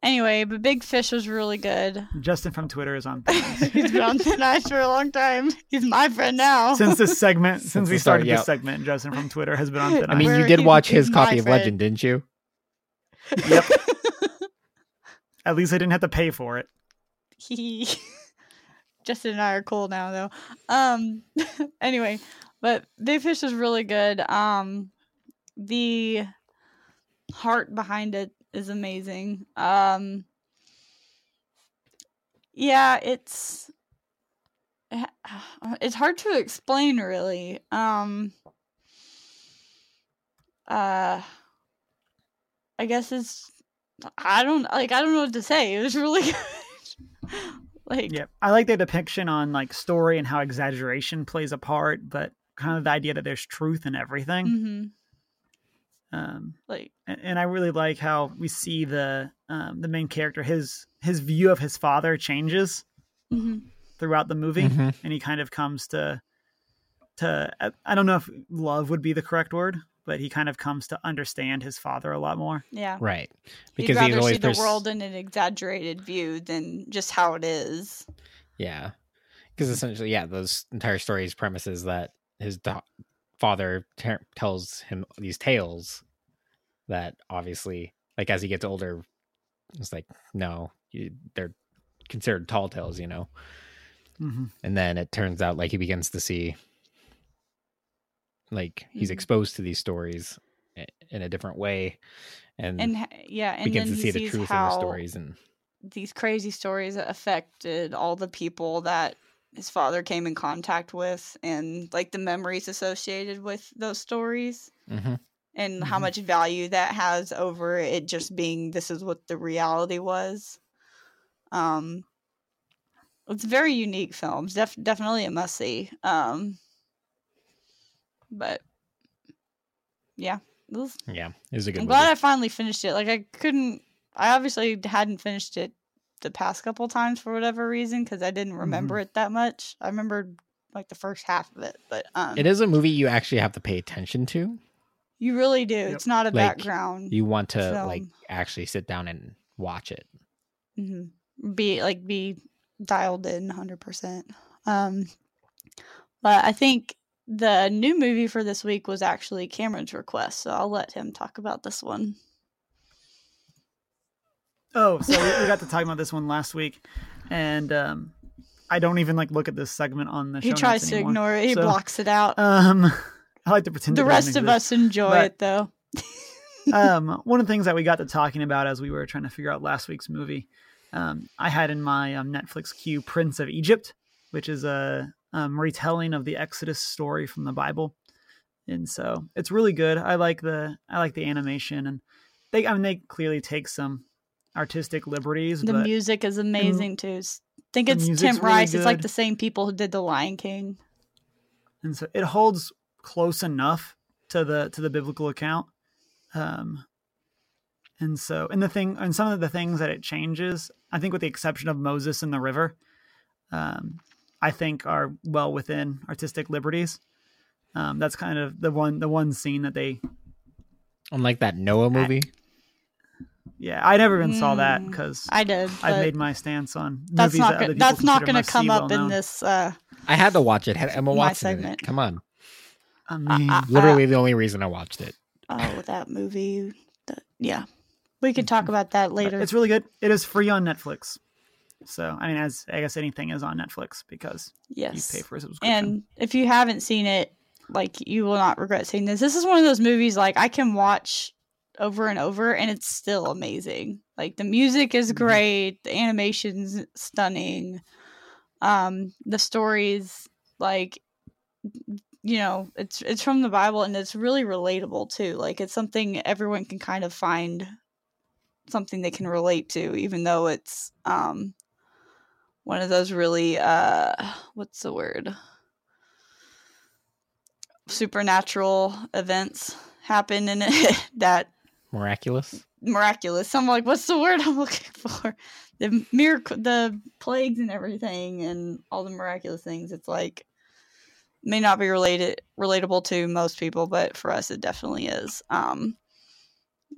anyway, but Big Fish was really good. Justin from Twitter is on. He's been on thin ice for a long time. He's my friend now. since this segment, since, Since we the start, started yeah. this segment, Justin from Twitter has been on thin I mean, you did watch his copy of friend. Legend, didn't you? Yep. At least I didn't have to pay for it. he Justin and I are cool now though. Um anyway, but Big Fish is really good. Um the heart behind it is amazing. Um yeah, it's it's hard to explain really. Um uh I guess it's I don't like I don't know what to say. It was really good. like Yeah. I like their depiction on like story and how exaggeration plays a part, but kind of the idea that there's truth in everything. mhm, Um, like and, and I really like how we see the um, the main character his his view of his father changes mhm. throughout the movie, Mhm. and he kind of comes to to I- I don't know if love would be the correct word, but he kind of comes to understand his father a lot more. yeah. Right. You'd Because he's rather always see the pers- world in an exaggerated view than just how it is. Yeah. Because essentially, yeah, those entire stories premises that his da- father ter- tells him these tales that obviously, like as he gets older, it's like no, you, they're considered tall tales, you know. Mm-hmm. And then it turns out like he begins to see, like he's Mhm. exposed to these stories in a different way, and, And yeah, and begins to see the truth in the stories and these crazy stories affected all the people that his father came in contact with and like the memories associated with those stories Mhm. and how Mhm. much value that has over it just being this is what the reality was um it's a very unique film def- definitely a must see um but yeah it was yeah, it was a good I'm movie. glad I finally finished it. Like I couldn't. I obviously hadn't finished it the past couple times for whatever reason because I didn't remember it that much. I remembered like the first half of it, but um, it is a movie you actually have to pay attention to. You really do. Yep. It's not a Like, background. You want to like actually sit down and watch it. hmm Be like be dialed in hundred percent. Um, but I think the new movie for this week was actually Cameron's request, so I'll let him talk about this one. Oh, so we, we got to talk about this one last week, and um, I don't even like look at this segment on the. He tries to anymore. ignore it. He So, blocks it out. Um, I like to pretend the rest of us enjoy But- it though. um, one of the things that we got to talking about as we were trying to figure out last week's movie, um, I had in my um, Netflix queue Prince of Egypt, which is a um, retelling of the Exodus story from the Bible, and so it's really good. I like the I like the animation, and they I mean they clearly take some artistic liberties, The music is amazing too. S- think it's Tim really Rice. It's like the same people who did The Lion King. and so it holds close enough to the to the biblical account um and so and the thing and some of the things that it changes i think with the exception of moses in the river um i think are well within artistic liberties um that's kind of the one the one scene that they Unlike that Noah movie. yeah i never even saw that Mm, because I did. i've made my stance on that's movies not that other gonna, that's not going to come up in well-known. this. Uh, I had to watch it. Had Emma My Watson in it. segment. Come on. i mean I- Literally the only reason I watched it. oh, that movie. That, yeah, we could talk about that later. it's really good it is free on netflix so i mean as i guess anything is on netflix because yes, you pay for a subscription. and if you haven't seen it, like you will not regret seeing this. This is one of those movies like I can watch over and over, and it's still amazing. Like the music is Mhm. great, the animation's stunning, um, the stories like you know it's it's from the Bible and it's really relatable too. Like it's something everyone can kind of find something they can relate to, even though it's um one of those really uh what's the word? Supernatural events happen in it that Miraculous. miraculous. I'm like what's the word i'm looking for? The miracle the plagues and everything and all the miraculous things it's like may not be related relatable to most people but for us it definitely is um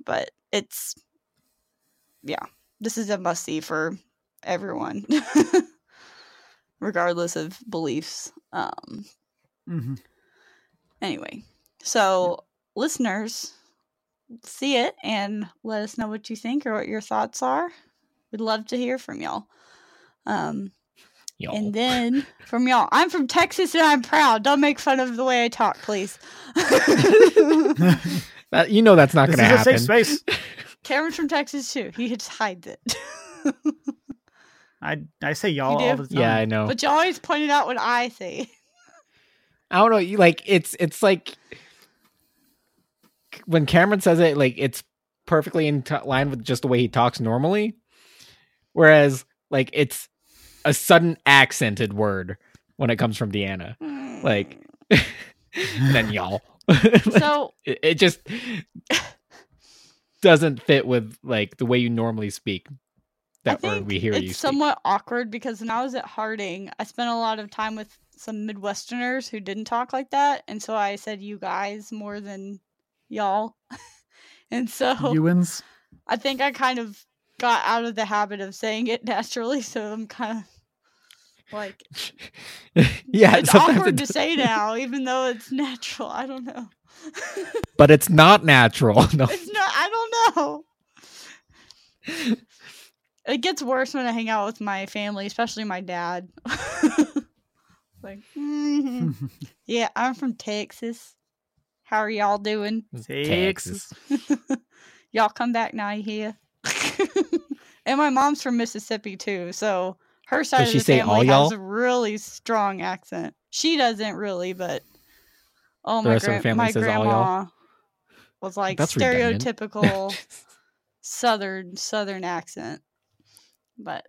but it's yeah this is a must see for everyone, regardless of beliefs. Um, hmm anyway, so listeners, see it and let us know what you think or what your thoughts are. We'd love to hear from y'all. Um, Y'all. and then from y'all, I'm from Texas and I'm proud. Don't make fun of the way I talk, please. That- you know that's not going to is a happen. safe space. Cameron's from Texas too. He just hides it. I I say y'all all the time. Yeah, I know. but you always point it out when I say. I don't know. You like it's it's like when Cameron says it, like it's perfectly in t- line with just the way he talks normally. Whereas, like it's a sudden accented word when it comes from Deanna. Like, then y'all. Like, so it, it just doesn't fit with like the way you normally speak. That think we hear it's you somewhat awkward because when I was at Harding, I spent a lot of time with some Midwesterners who didn't talk like that, and so I said "you guys" more than y'all, and so Ewans. I think I kind of got out of the habit of saying it naturally. So I'm kind of like yeah, it's awkward it to say now, even though it's natural. I don't know. but it's not natural. No. it's not. I don't know. It gets worse when I hang out with my family, especially my dad. like, "Mhm. yeah, I'm from Texas. How are y'all doing? Texas. y'all come back now, you hear? and my mom's from Mississippi too, so her side Does of she the say family all has y'all? a really strong accent. She doesn't really, but oh The my rest of the gran- family my says all y'all? grandma was like That's stereotypical southern southern accent. But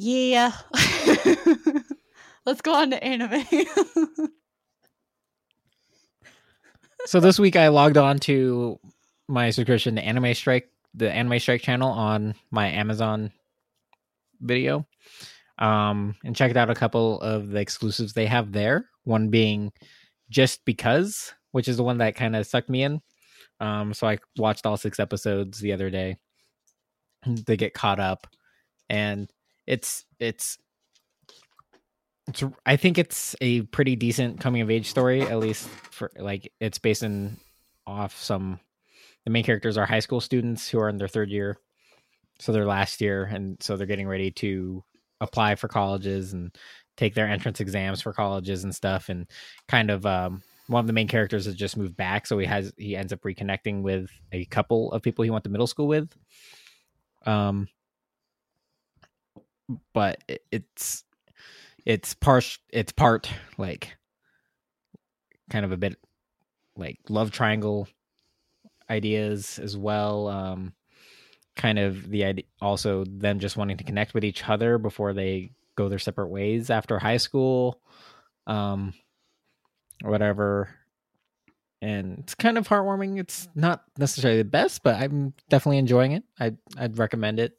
yeah. Let's go on to anime. so this week I logged on to my subscription to Anime Strike, the Anime Strike channel on my Amazon video. Um, and checked out a couple of the exclusives they have there. One being Just Because, which is the one that kind of sucked me in. Um, so I watched all six episodes the other day. They get caught up, and it's it's it's I think it's a pretty decent coming of age story, at least for like it's based in off some the main characters are high school students who are in their third year. So they're last year and so they're getting ready to apply for colleges and take their entrance exams for colleges and stuff and kind of um one of the main characters has just moved back so he has he ends up reconnecting with a couple of people he went to middle school with um but it, it's it's part it's part like kind of a bit like love triangle ideas as well um kind of the idea also them just wanting to connect with each other before they go their separate ways after high school um whatever and it's kind of heartwarming. It's not necessarily the best but i'm definitely enjoying it. I i'd recommend it.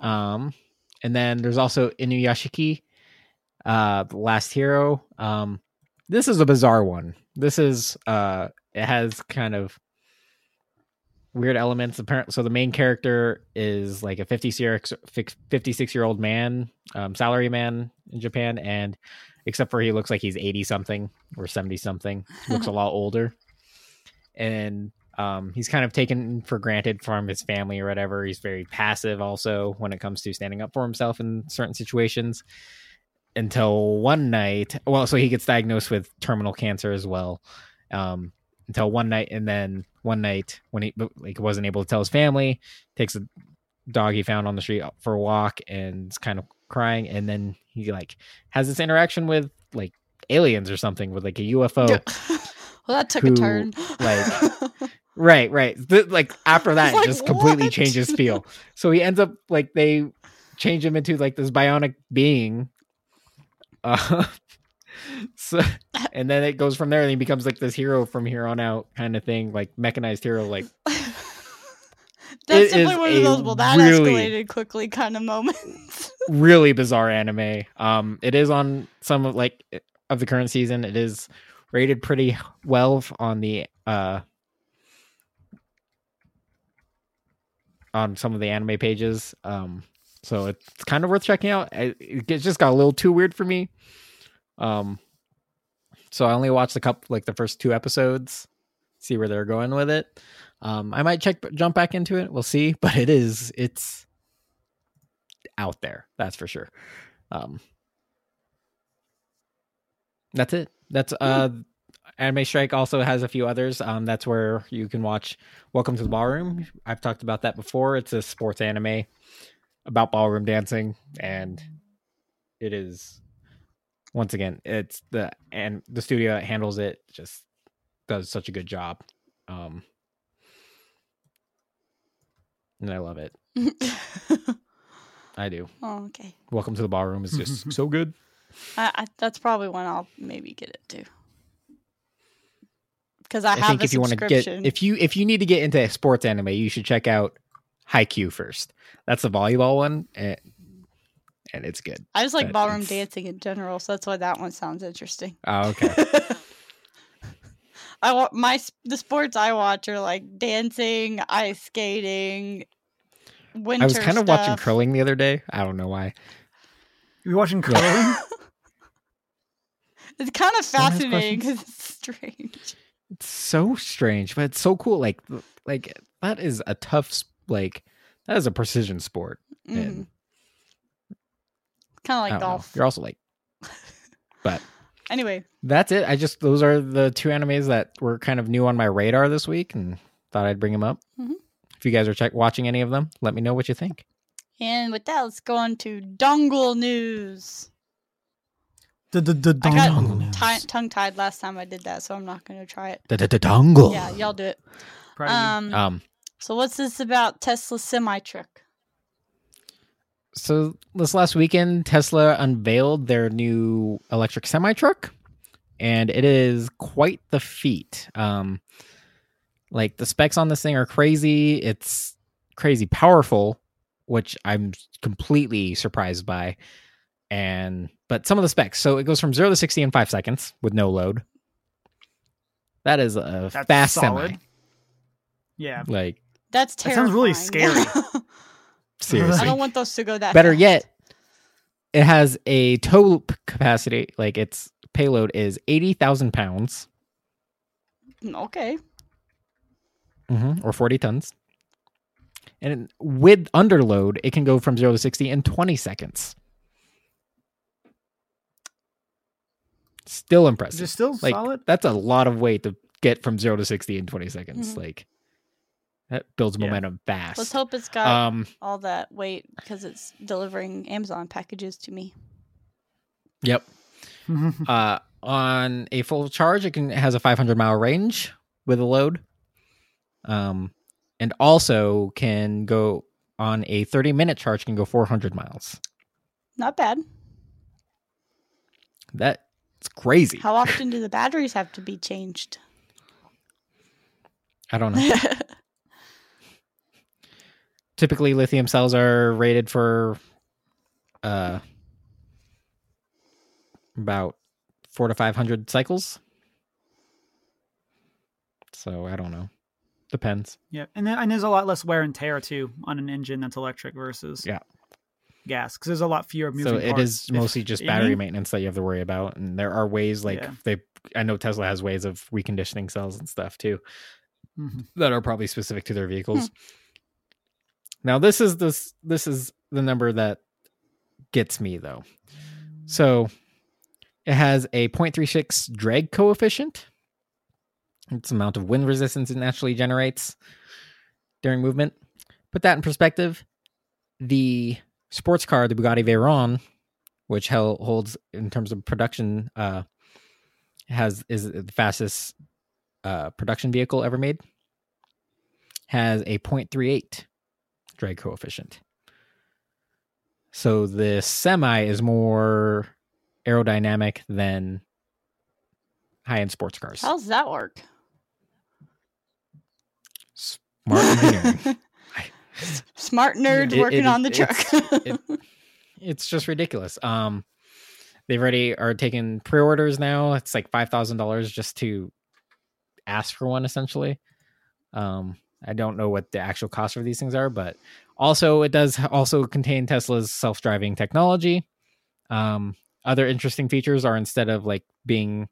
Um and then there's also inuyashiki uh the last hero. Um this is a bizarre one. This is uh it has kind of weird elements. Apparently so the main character is like a 56 56 year old man um salary man in japan and except for he looks like he's 80 something or 70 something looks a lot older. And um he's kind of taken for granted from his family or whatever. He's very passive also when it comes to standing up for himself in certain situations until one night well so he gets diagnosed with terminal cancer as well um until one night. And then one night when he like wasn't able to tell his family takes a dog he found on the street for a walk and is kind of crying. And then he like has this interaction with like aliens or something with like a UFO well, that took who, a turn. like, right right. Th- like after that like, it just completely changes feel. So he ends up like they change him into like this bionic being. Uh so and then it goes from there and he becomes like this hero from here on out kind of thing like mechanized hero like That's It simply one of those. Well, that really- escalated quickly kind of moments. really bizarre anime um it is on some of like of the current season it is rated pretty well on the uh on some of the anime pages. Um, so it's kind of worth checking out. I, it just got a little too weird for me. Um, so I only watched a couple, like the first two episodes, see where they're going with it. Um, I might check, jump back into it. We'll see, but it is, it's out there. That's for sure. Um, that's it. That's uh, Anime Strike also has a few others. Um, that's where you can watch Welcome to the Ballroom. I've talked about that before. It's a sports anime about ballroom dancing, and it is once again, it's the and the studio that handles it just does such a good job. Um, and I love it. I do. oh, okay. Welcome to the Ballroom is just so good. I, I, that's probably when I'll maybe get it too. Because I, I have think a if you want to get subscription. if you if you need to get into sports anime, you should check out Haikyuu first. That's the volleyball one, and, and it's good. I just like but ballroom it's- dancing in general, so that's why that one sounds interesting. Oh, okay. I want my the sports I watch are like dancing, ice skating, winter. I was kind of watching curling the other day. I don't know why. You watching Yeah. curling? It's kind of fascinating because it's strange. It's so strange, but it's so cool. Like like that is a tough like that is a precision sport. hmm And Kind of like don't know. golf. You're also like, but Anyway, that's it. I just those are the two animes that were kind of new on my radar this week, and thought I'd bring them up. Mhm. If you guys are check watching any of them, let me know what you think. and with that, let's go on to dongle news. I got Dongle ti- tongue tied last time I did that, so I'm not going to try it. The dongle. Yeah, y'all do it. Proud of you. Um, Um. so what's this about Tesla semi truck? So this last weekend, Tesla unveiled their new electric semi truck, and it is quite the feat. Um, like the specs on this thing are crazy. It's crazy powerful, which I'm completely surprised by. And but some of the specs, so it goes from zero to sixty in five seconds with no load. That is a That's fast solid. semi. Yeah. Like That's That terrifying. sounds really scary. seriously, I don't want those to go that. better fast. yet it has a tow p- capacity like its payload is 80000 pounds Mm, Okay. or 40 tons and with underload it can go from 0 to 60 in 20 seconds still impressive Is it still like solid? that's a lot of weight to get from 0 to 60 in 20 seconds Mhm. like that builds Yeah. momentum fast Let's hope it's got um all that weight because it's delivering Amazon packages to me. yep uh, on a full charge, it can it has a 500 mile range with a load, um, and also can go on a 30 minute charge can go 400 miles. Not bad. That's crazy. How often do the batteries have to be changed? I don't know. Typically, lithium cells are rated for uh about four to 500 cycles. So I don't know. Depends. Yeah, and then, and there's a lot less wear and tear too on an engine that's electric versus Yeah. gas because there's a lot fewer moving so it is If- mostly just you know what battery maintenance that you have to worry about and there are ways like Yeah. they i know tesla has ways of reconditioning cells and stuff too Mhm. that are probably specific to their vehicles now this is this this is the number that gets me though so it has a 0.36 drag coefficient it's amount of wind resistance it naturally generates during movement put that in perspective the sports car, the Bugatti Veyron, which holds in terms of production, uh, has is the fastest uh, production vehicle ever made. Has a 0.38 drag coefficient. So the semi is more aerodynamic than high end sports cars. How does that work? Smart engineering. Smart nerds It- working it- on the it's- truck. it- it's just ridiculous. Um, they've already are taking pre-orders now. It's like five thousand dollars just to ask for one, essentially. Um, I don't know what the actual cost for these things are, but also it does also contain Tesla's self-driving technology. Um, other interesting features are instead of like being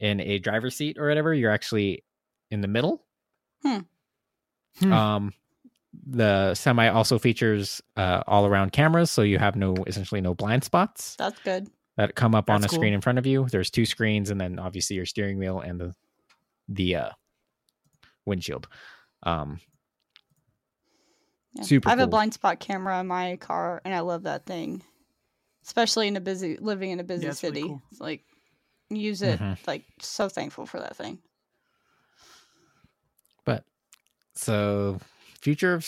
in a driver's seat or whatever, you're actually in the middle. Hmm. Hmm. Um, the semi also features uh, all around cameras, so you have no essentially no blind spots That's good. that come up on a That's screen in front of you. There's two screens, and then obviously your steering wheel and the the uh, windshield. Um, Yeah. Super I have a blind spot camera in my car, and I love that thing, especially in a busy living in a busy Yeah, it's really city. cool. It's like use it. Mhm. Like so thankful for that thing. but so future of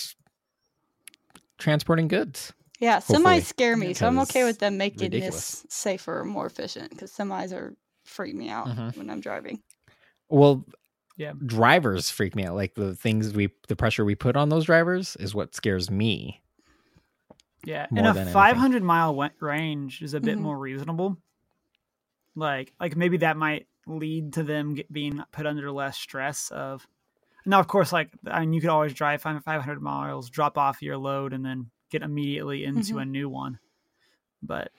transporting goods. Yeah, Hopefully, semis scare me, so I'm okay with them making ridiculous. this safer, more efficient. Because semis are freak me out Mhm. when I'm driving. Well, Yeah. drivers freak me out. Like the things we, the pressure we put on those drivers is what scares me. Yeah, and than a anything. 500 mile range is a bit Mhm. more reasonable. Like, like maybe that might lead to them get, being put under less stress of. Now, of course, like I mean, you could always drive 500 miles, drop off your load, and then get immediately into Mhm. a new one. But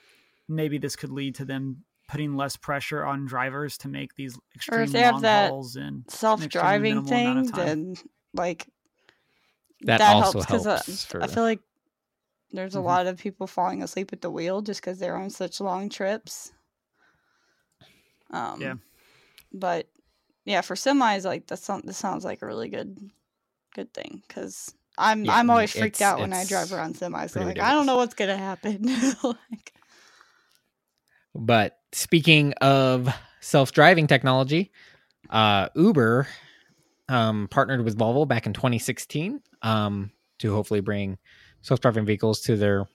maybe this could lead to them putting less pressure on drivers to make these extreme they have long that hauls and Self-driving minimal thing, of then like That also helps because helps for I feel like there's a Mhm. lot of people falling asleep at the wheel just because they're on such long trips. Um, Yeah. But yeah, for semis, like that sound this sounds like a really good, good thing because I'm Yeah, I'm always freaked out when I drive around semis. So like I don't know what's gonna happen. like, But speaking of self-driving technology, uh, Uber um, partnered with Volvo back in 2016 um, to hopefully bring self-driving vehicles to their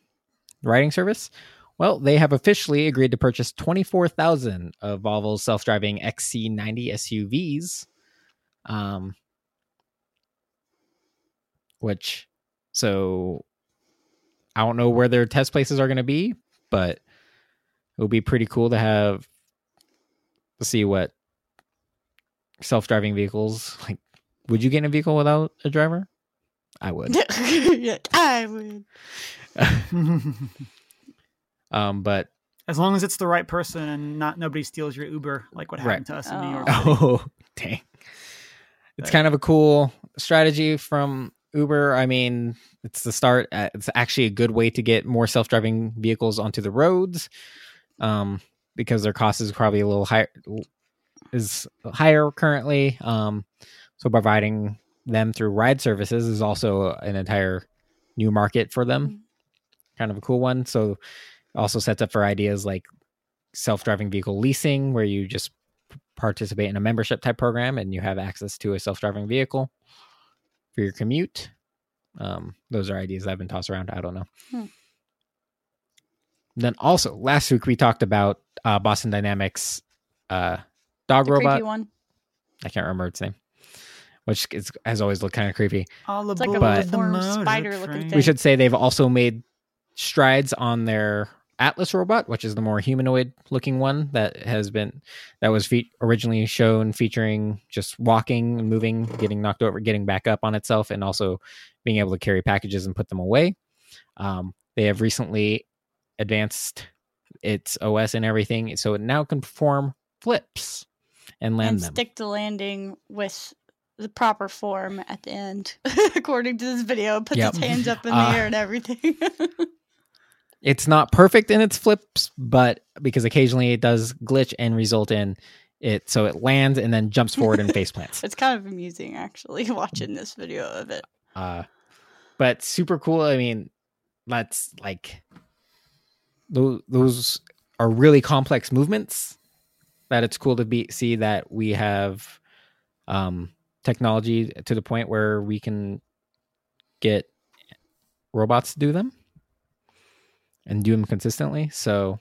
riding service. Well, they have officially agreed to purchase 24,000 of Volvo's self-driving XC90 SUVs, um, which so I don't know where their test places are going to be, but it would be pretty cool to have to see what self-driving vehicles like would you get in a vehicle without a driver i would I would. um but as long as it's the right person and not nobody steals your Uber, like what happened to us in New York. Oh. City. oh dang it's kind of a cool strategy from uber i mean it's the start uh, it's actually a good way to get more self-driving vehicles onto the roads um because their cost is probably a little higher is higher currently um so providing them through ride services is also an entire new market for them kind of a cool one so also sets up for ideas like self-driving vehicle leasing where you just participate in a membership type program and you have access to a self-driving vehicle for your commute um, those are ideas that have been tossed around i don't know Hmm. then also last week we talked about uh, boston dynamics uh, dog The robot creepy one. i can't remember its name which is, has always looked kind of creepy All It's like a But- the deformed spider-looking thing. we should say they've also made strides on their Atlas robot, which is the more humanoid looking one that has been that was fe- originally shown featuring just walking and moving, getting knocked over, getting back up on itself, and also being able to carry packages and put them away. Um, they have recently advanced its OS and everything, so it now can perform flips and land and them. stick the landing with the proper form at the end, according to this video. It puts Yep. its hands up in Uh, the air and everything. it's not perfect in its flips, but because occasionally it does glitch and result in it so it lands and then jumps forward and face plants. it's kind of amusing, actually, watching this video of it. Uh, but super cool. I mean, that's like those those are really complex movements. That it's cool to be see that we have um, technology to the point where we can get robots to do them and do them consistently. So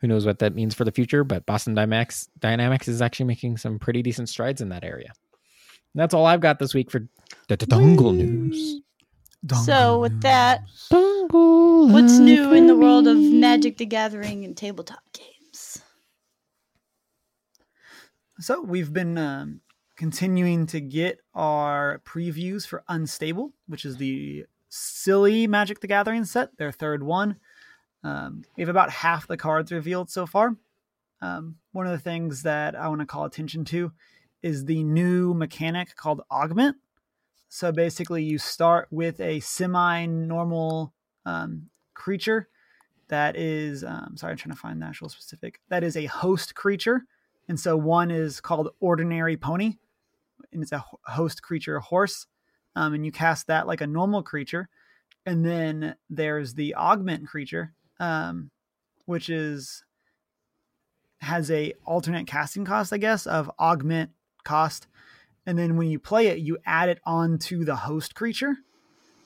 who knows what that means for the future? But Boston Dynamics Dynamics is actually making some pretty decent strides in that area. And that's all I've got this week for the Dongle news. So, with that, Dongle. What's new in the world of Magic the Gathering and tabletop games? So we've been um, continuing to get our previews for Unstable, which is the silly Magic the Gathering set, their third one. Um, we have about half the cards revealed so far. Um, one of the things that I want to call attention to is the new mechanic called Augment. So basically, you start with a semi normal um, creature that is, um, sorry, I'm trying to find the actual specific, that is a host creature. And so one is called Ordinary Pony, and it's a host creature horse. Um, and you cast that like a normal creature. And then there's the augment creature, um, which is has a alternate casting cost, I guess, of augment cost. And then when you play it, you add it onto the host creature.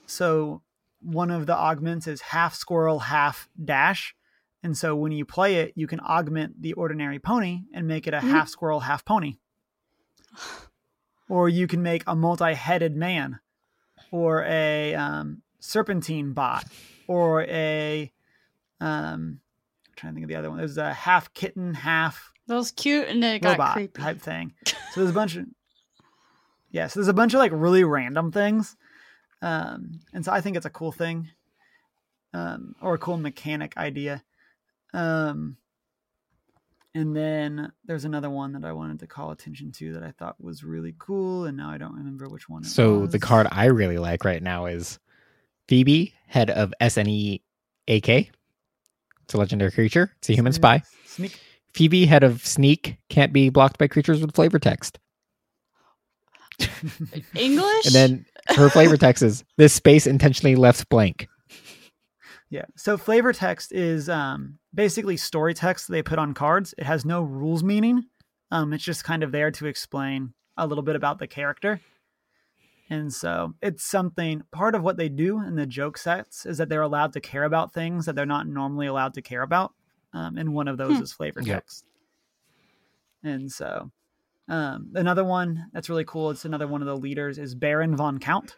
So one of the augments is half squirrel, half dash. And so when you play it, you can augment the ordinary pony and make it a mm. half squirrel, half pony. or you can make a multi-headed man, or a um, serpentine bot, or a um, I'm trying to think of the other one. There's a half kitten, half those cute, and then it got creepy type thing. So there's a bunch of yeah, so there's a bunch of like really random things, um, and so I think it's a cool thing, um, or a cool mechanic idea. Um, and then there's another one that I wanted to call attention to that I thought was really cool, and now I don't remember which one. so was. the card I really like right now is Phoebe, head of SNE AK. It's a legendary creature. It's a human spy. Sneak. Phoebe, head of Sneak, can't be blocked by creatures with flavor text. English? And then her flavor text is this space intentionally left blank. Yeah. So flavor text is um, basically story text they put on cards. It has no rules meaning. Um, it's just kind of there to explain a little bit about the character. And so it's something part of what they do in the joke sets is that they're allowed to care about things that they're not normally allowed to care about. Um, and one of those hmm. is flavor text. Yep. And so um, another one that's really cool, it's another one of the leaders is Baron von Count.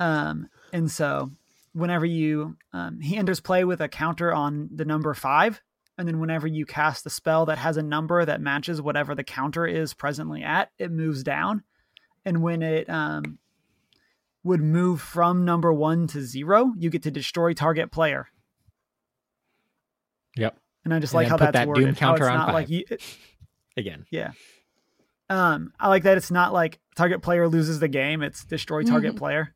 Um, and so whenever you um, he enters play with a counter on the number five and then whenever you cast a spell that has a number that matches whatever the counter is presently at it moves down and when it um, would move from number one to zero you get to destroy target player yep and i just and like how that's that worded. doom counter on five. like you, it, again yeah um i like that it's not like target player loses the game it's destroy target mm-hmm. player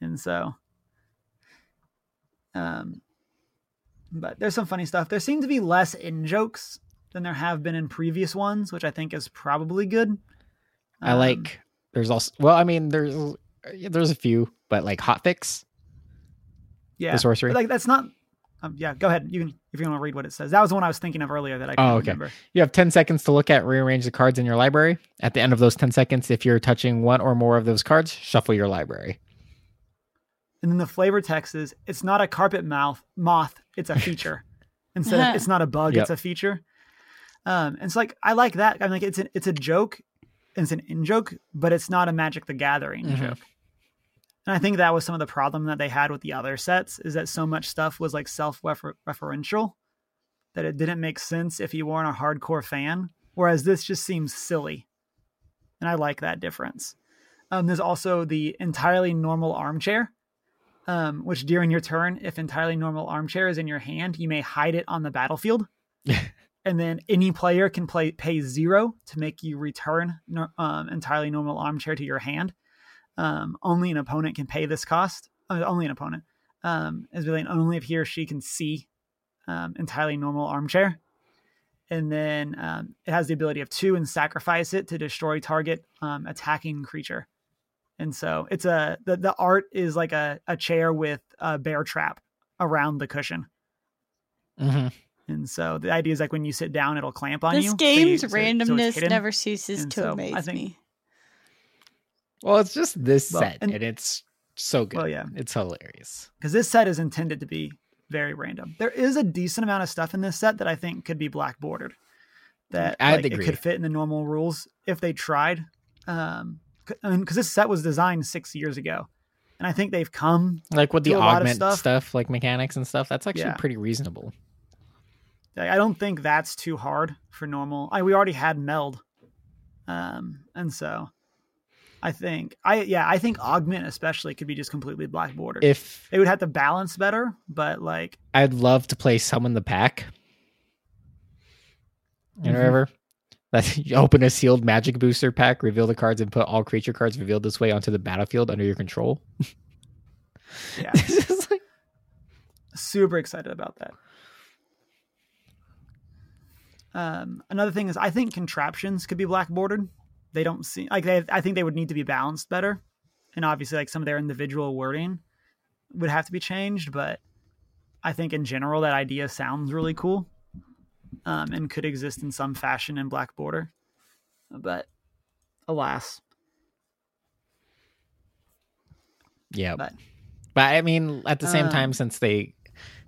and so um, but there's some funny stuff. There seem to be less in jokes than there have been in previous ones, which I think is probably good. Um, I like. There's also well, I mean, there's there's a few, but like hotfix. Yeah, the sorcery. But like that's not. Um, yeah, go ahead. You can if you want to read what it says. That was the one I was thinking of earlier that I oh, okay. remember. You have 10 seconds to look at rearrange the cards in your library. At the end of those 10 seconds, if you're touching one or more of those cards, shuffle your library. And then the flavor text is it's not a carpet mouth moth, it's a feature. Instead of it's not a bug, yep. it's a feature. Um, and it's like I like that. I'm like it's an it's a joke, it's an in joke, but it's not a Magic the Gathering mm-hmm. joke. And I think that was some of the problem that they had with the other sets is that so much stuff was like self referential that it didn't make sense if you weren't a hardcore fan. Whereas this just seems silly. And I like that difference. Um, there's also the entirely normal armchair, um, which during your turn, if entirely normal armchair is in your hand, you may hide it on the battlefield. and then any player can play pay zero to make you return um, entirely normal armchair to your hand. Um, only an opponent can pay this cost. Uh, only an opponent um, is really only if he or she can see um, entirely normal armchair. And then um, it has the ability of two and sacrifice it to destroy target um, attacking creature. And so it's a the, the art is like a, a chair with a bear trap around the cushion. Mm-hmm. And so the idea is like when you sit down, it'll clamp on this you. This game's so randomness so never ceases and to so amaze think, me. Well, it's just this well, set, and, and, it's so good. Well, yeah, it's hilarious because this set is intended to be very random. There is a decent amount of stuff in this set that I think could be black bordered. That like, it could fit in the normal rules if they tried. Um, I mean, because this set was designed six years ago, and I think they've come like with the augment stuff. stuff. like mechanics and stuff. That's actually yeah. pretty reasonable. I don't think that's too hard for normal. I, we already had meld, Um, and so I think I yeah I think augment especially could be just completely black bordered. If it would have to balance better, but like I'd love to play summon the pack. You know, Mhm. ever that you open a sealed magic booster pack, reveal the cards, and put all creature cards revealed this way onto the battlefield under your control. Yeah. Like- super excited about that. Um, another thing is I think contraptions could be black bordered. They don't seem like they. I think they would need to be balanced better, and obviously like some of their individual wording would have to be changed. But I think in general that idea sounds really cool, um, and could exist in some fashion in black border. But alas, yeah, but But I mean, at the same Um, time, since they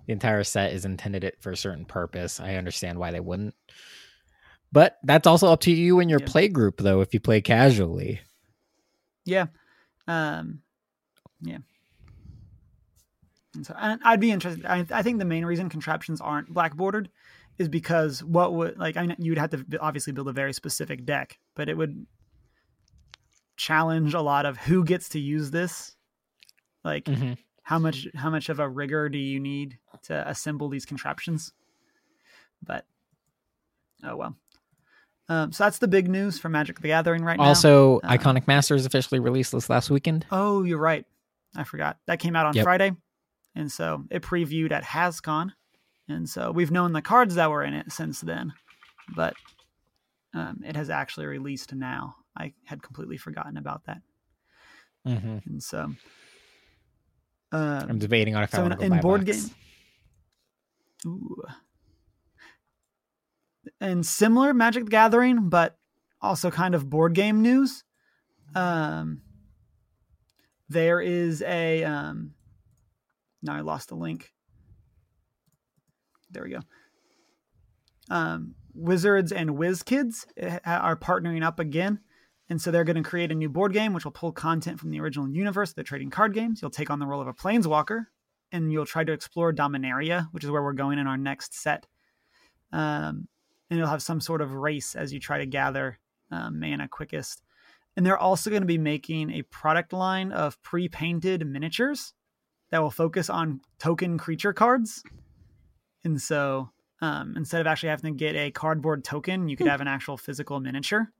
the entire set is intended it for a certain purpose, I understand why they wouldn't. But that's also up to you and your Yeah. play group, though. If you play casually, Yeah. Um, yeah. And so and I'd be interested. I, I think the main reason contraptions aren't black bordered is because what would like I mean, you would have to obviously build a very specific deck, but it would challenge a lot of who gets to use this. Like Mhm. How much how much of a rigor do you need to assemble these contraptions? But oh well. Um, so that's the big news for Magic the Gathering right now. also uh, Iconic Masters officially released this last weekend. Oh, you're right. I forgot. That came out on Yep. Friday. And so it previewed at HasCon. And so we've known the cards that were in it since then. But um, it has actually released now. I had completely forgotten about that. hmm And so I'm um, debating on if I want to go in board box. game Ooh. And similar Magic the Gathering, but also kind of board game news. Um, there is a. Um, now I lost the link. There we go. Um, Wizards and WizKids eh, are partnering up again. And so they're going to create a new board game, which will pull content from the original universe, the trading card games. You'll take on the role of a planeswalker, and you'll try to explore Dominaria, which is where we're going in our next set. Um, and you'll have some sort of race as you try to gather um, mana quickest. And they're also going to be making a product line of pre painted miniatures that will focus on token creature cards. And so um, instead of actually having to get a cardboard token, you could have an actual physical miniature,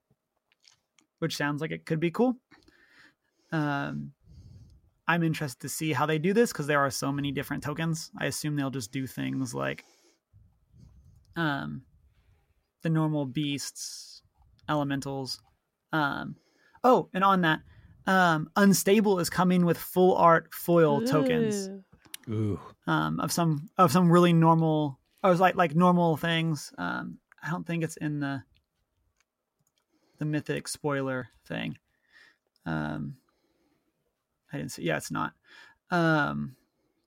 which sounds like it could be cool. Um, I'm interested to see how they do this because there are so many different tokens. I assume they'll just do things like um, the normal beasts, elementals. Um, oh, and on that, um, Unstable is coming with full art foil tokens Ooh. Ooh, um, of some of some really normal. I was like like normal things. Um, I don't think it's in the the mythic spoiler thing. Um, I didn't see. Yeah, it's not. Um,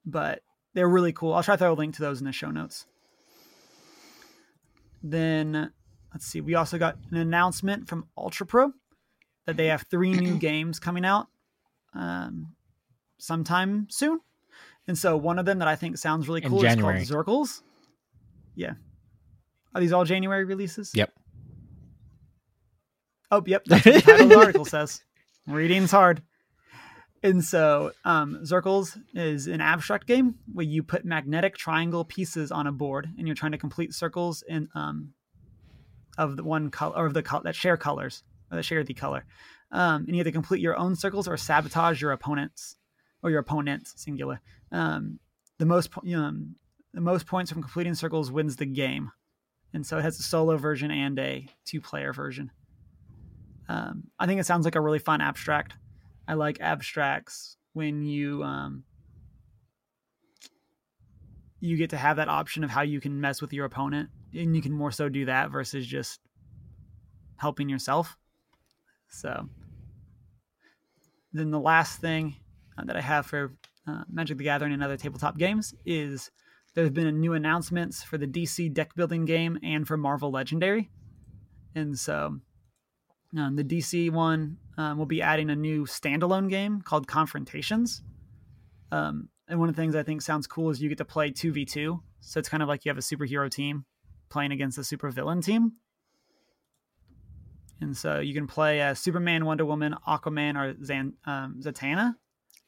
but they're really cool. I'll try to throw a link to those in the show notes. Then let's see. We also got an announcement from Ultra Pro that they have three new games coming out um, sometime soon. And so one of them that I think sounds really cool is called Zirkles. Yeah. Are these all January releases? Yep. Oh, yep. That's what the title of the article says. Reading's hard. And so, um, Zirkles is an abstract game where you put magnetic triangle pieces on a board, and you're trying to complete circles in um, of the one color or of the color that share colors or that share the color. Um, and you have to complete your own circles or sabotage your opponents or your opponent singular. Um, the most um, the most points from completing circles wins the game, and so it has a solo version and a two player version. Um, I think it sounds like a really fun abstract. I like abstracts when you um, you get to have that option of how you can mess with your opponent, and you can more so do that versus just helping yourself. So, then the last thing uh, that I have for uh, Magic the Gathering and other tabletop games is there's been a new announcements for the DC deck building game and for Marvel Legendary, and so um, the DC one um, will be adding a new standalone game called Confrontations. Um, and one of the things I think sounds cool is you get to play 2v2. So it's kind of like you have a superhero team playing against a supervillain team. and so you can play as Superman, Wonder Woman, Aquaman, or Zan, um, Zatanna.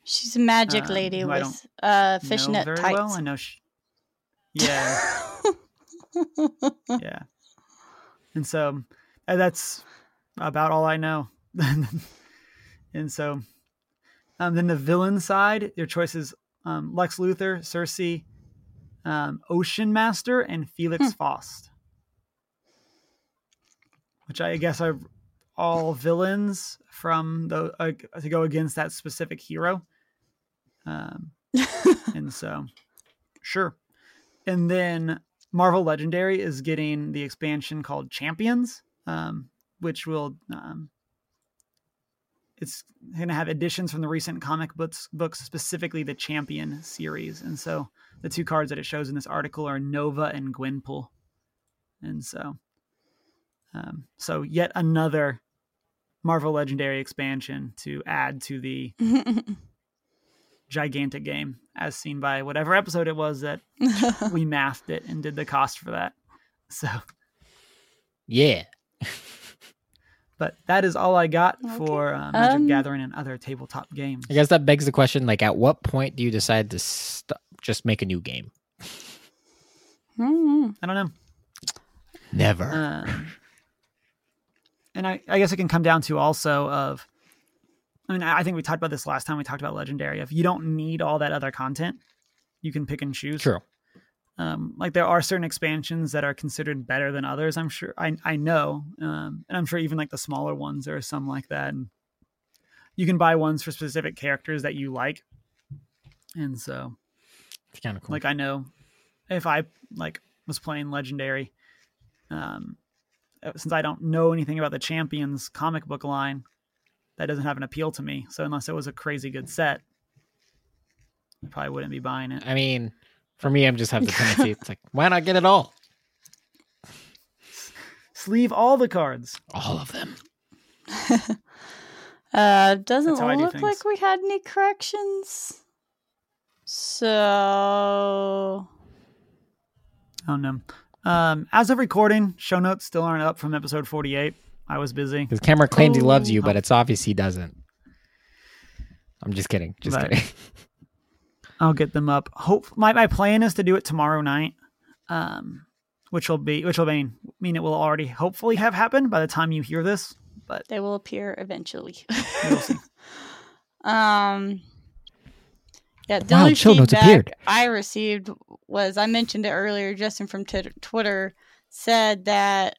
She's a magic Um, lady with uh, know fishnet very tights. well. I know. She, yeah, yeah. And so uh, that's about all I know. and so, um, then the villain side, your choices: um, Lex Luthor, Circe, um, Ocean Master, and Felix Hmm. Faust. Which I guess are all villains from the uh, to go against that specific hero. Um, and so, sure. And then Marvel Legendary is getting the expansion called Champions, um, which will um, it's going to have additions from the recent comic books, books, specifically the Champion series. And so, the two cards that it shows in this article are Nova and Gwenpool. And so, um, so yet another Marvel Legendary expansion to add to the gigantic game, as seen by whatever episode it was that we mathed it and did the cost for that. So, Yeah. but that is all I got Okay. for uh, Magic Um, Gathering and other tabletop games. I guess that begs the question: like, at what point do you decide to st- just make a new game? Mm. I don't know. Never. Um, and I, I guess it can come down to also of, I mean, I I think we talked about this last time we talked about Legendary. If you don't need all that other content, you can pick and choose. True. Um, like there are certain expansions that are considered better than others. I'm sure I I know, um, and I'm sure even like the smaller ones there are some like that. And you can buy ones for specific characters that you like, and so It's kind of cool. like I know if I like was playing Legendary, um, uh, since I don't know anything about the Champions comic book line, that doesn't have an appeal to me. So unless it was a crazy good set, I probably wouldn't be buying it. I mean, for me, I'm just have the tendency. It's like, why not get it all? Sleeve all the cards. All of them. Uh, doesn't That's do look things. like we had any corrections. So Oh no. Um, as of recording, show notes still aren't up from episode 48. I was busy. Because Cameron claims he loves you, Oh. but it's obvious he doesn't. I'm just kidding. Just Right. kidding. I'll get them up. Hope my, my plan is to do it tomorrow night. Um, which will be which will mean mean it will already hopefully have happened by the time you hear this. But they will appear eventually. we'll see. Um. Yeah, the Wow, only show notes feedback appeared. I received was I mentioned it earlier. Justin from t- Twitter said that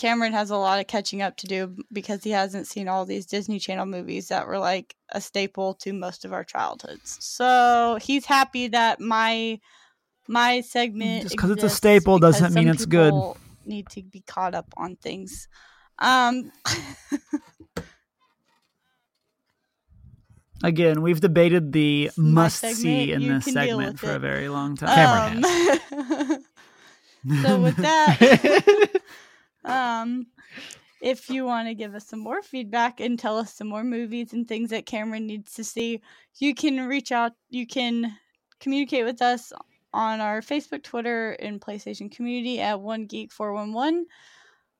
Cameron has a lot of catching up to do because he hasn't seen all these Disney Channel movies that were like a staple to most of our childhoods. So he's happy that my my segment Just 'cause it's a staple doesn't mean it's good. Need to be caught up on things. Um. Again, we've debated the must segment, see in this segment for a very long time. Um, so with that, um, if you want to give us some more feedback and tell us some more movies and things that Cameron needs to see, you can reach out. You can communicate with us on our Facebook, Twitter, and PlayStation community at one geek four one one,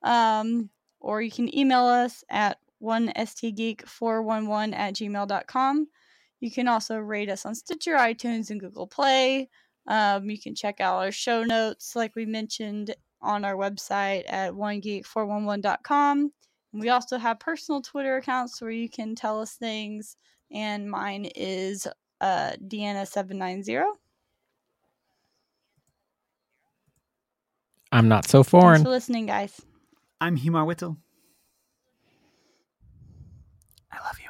um, or you can email us at one stgeek four one one at gmail.com. You can also rate us on Stitcher, iTunes, and Google Play. Um, you can check out our show notes, like we mentioned, on our website at onegeek411.com. We also have personal Twitter accounts where you can tell us things, and mine is uh, Deanna790. I'm not so foreign. Thanks for listening, guys. I'm Himar Whittle. I love you.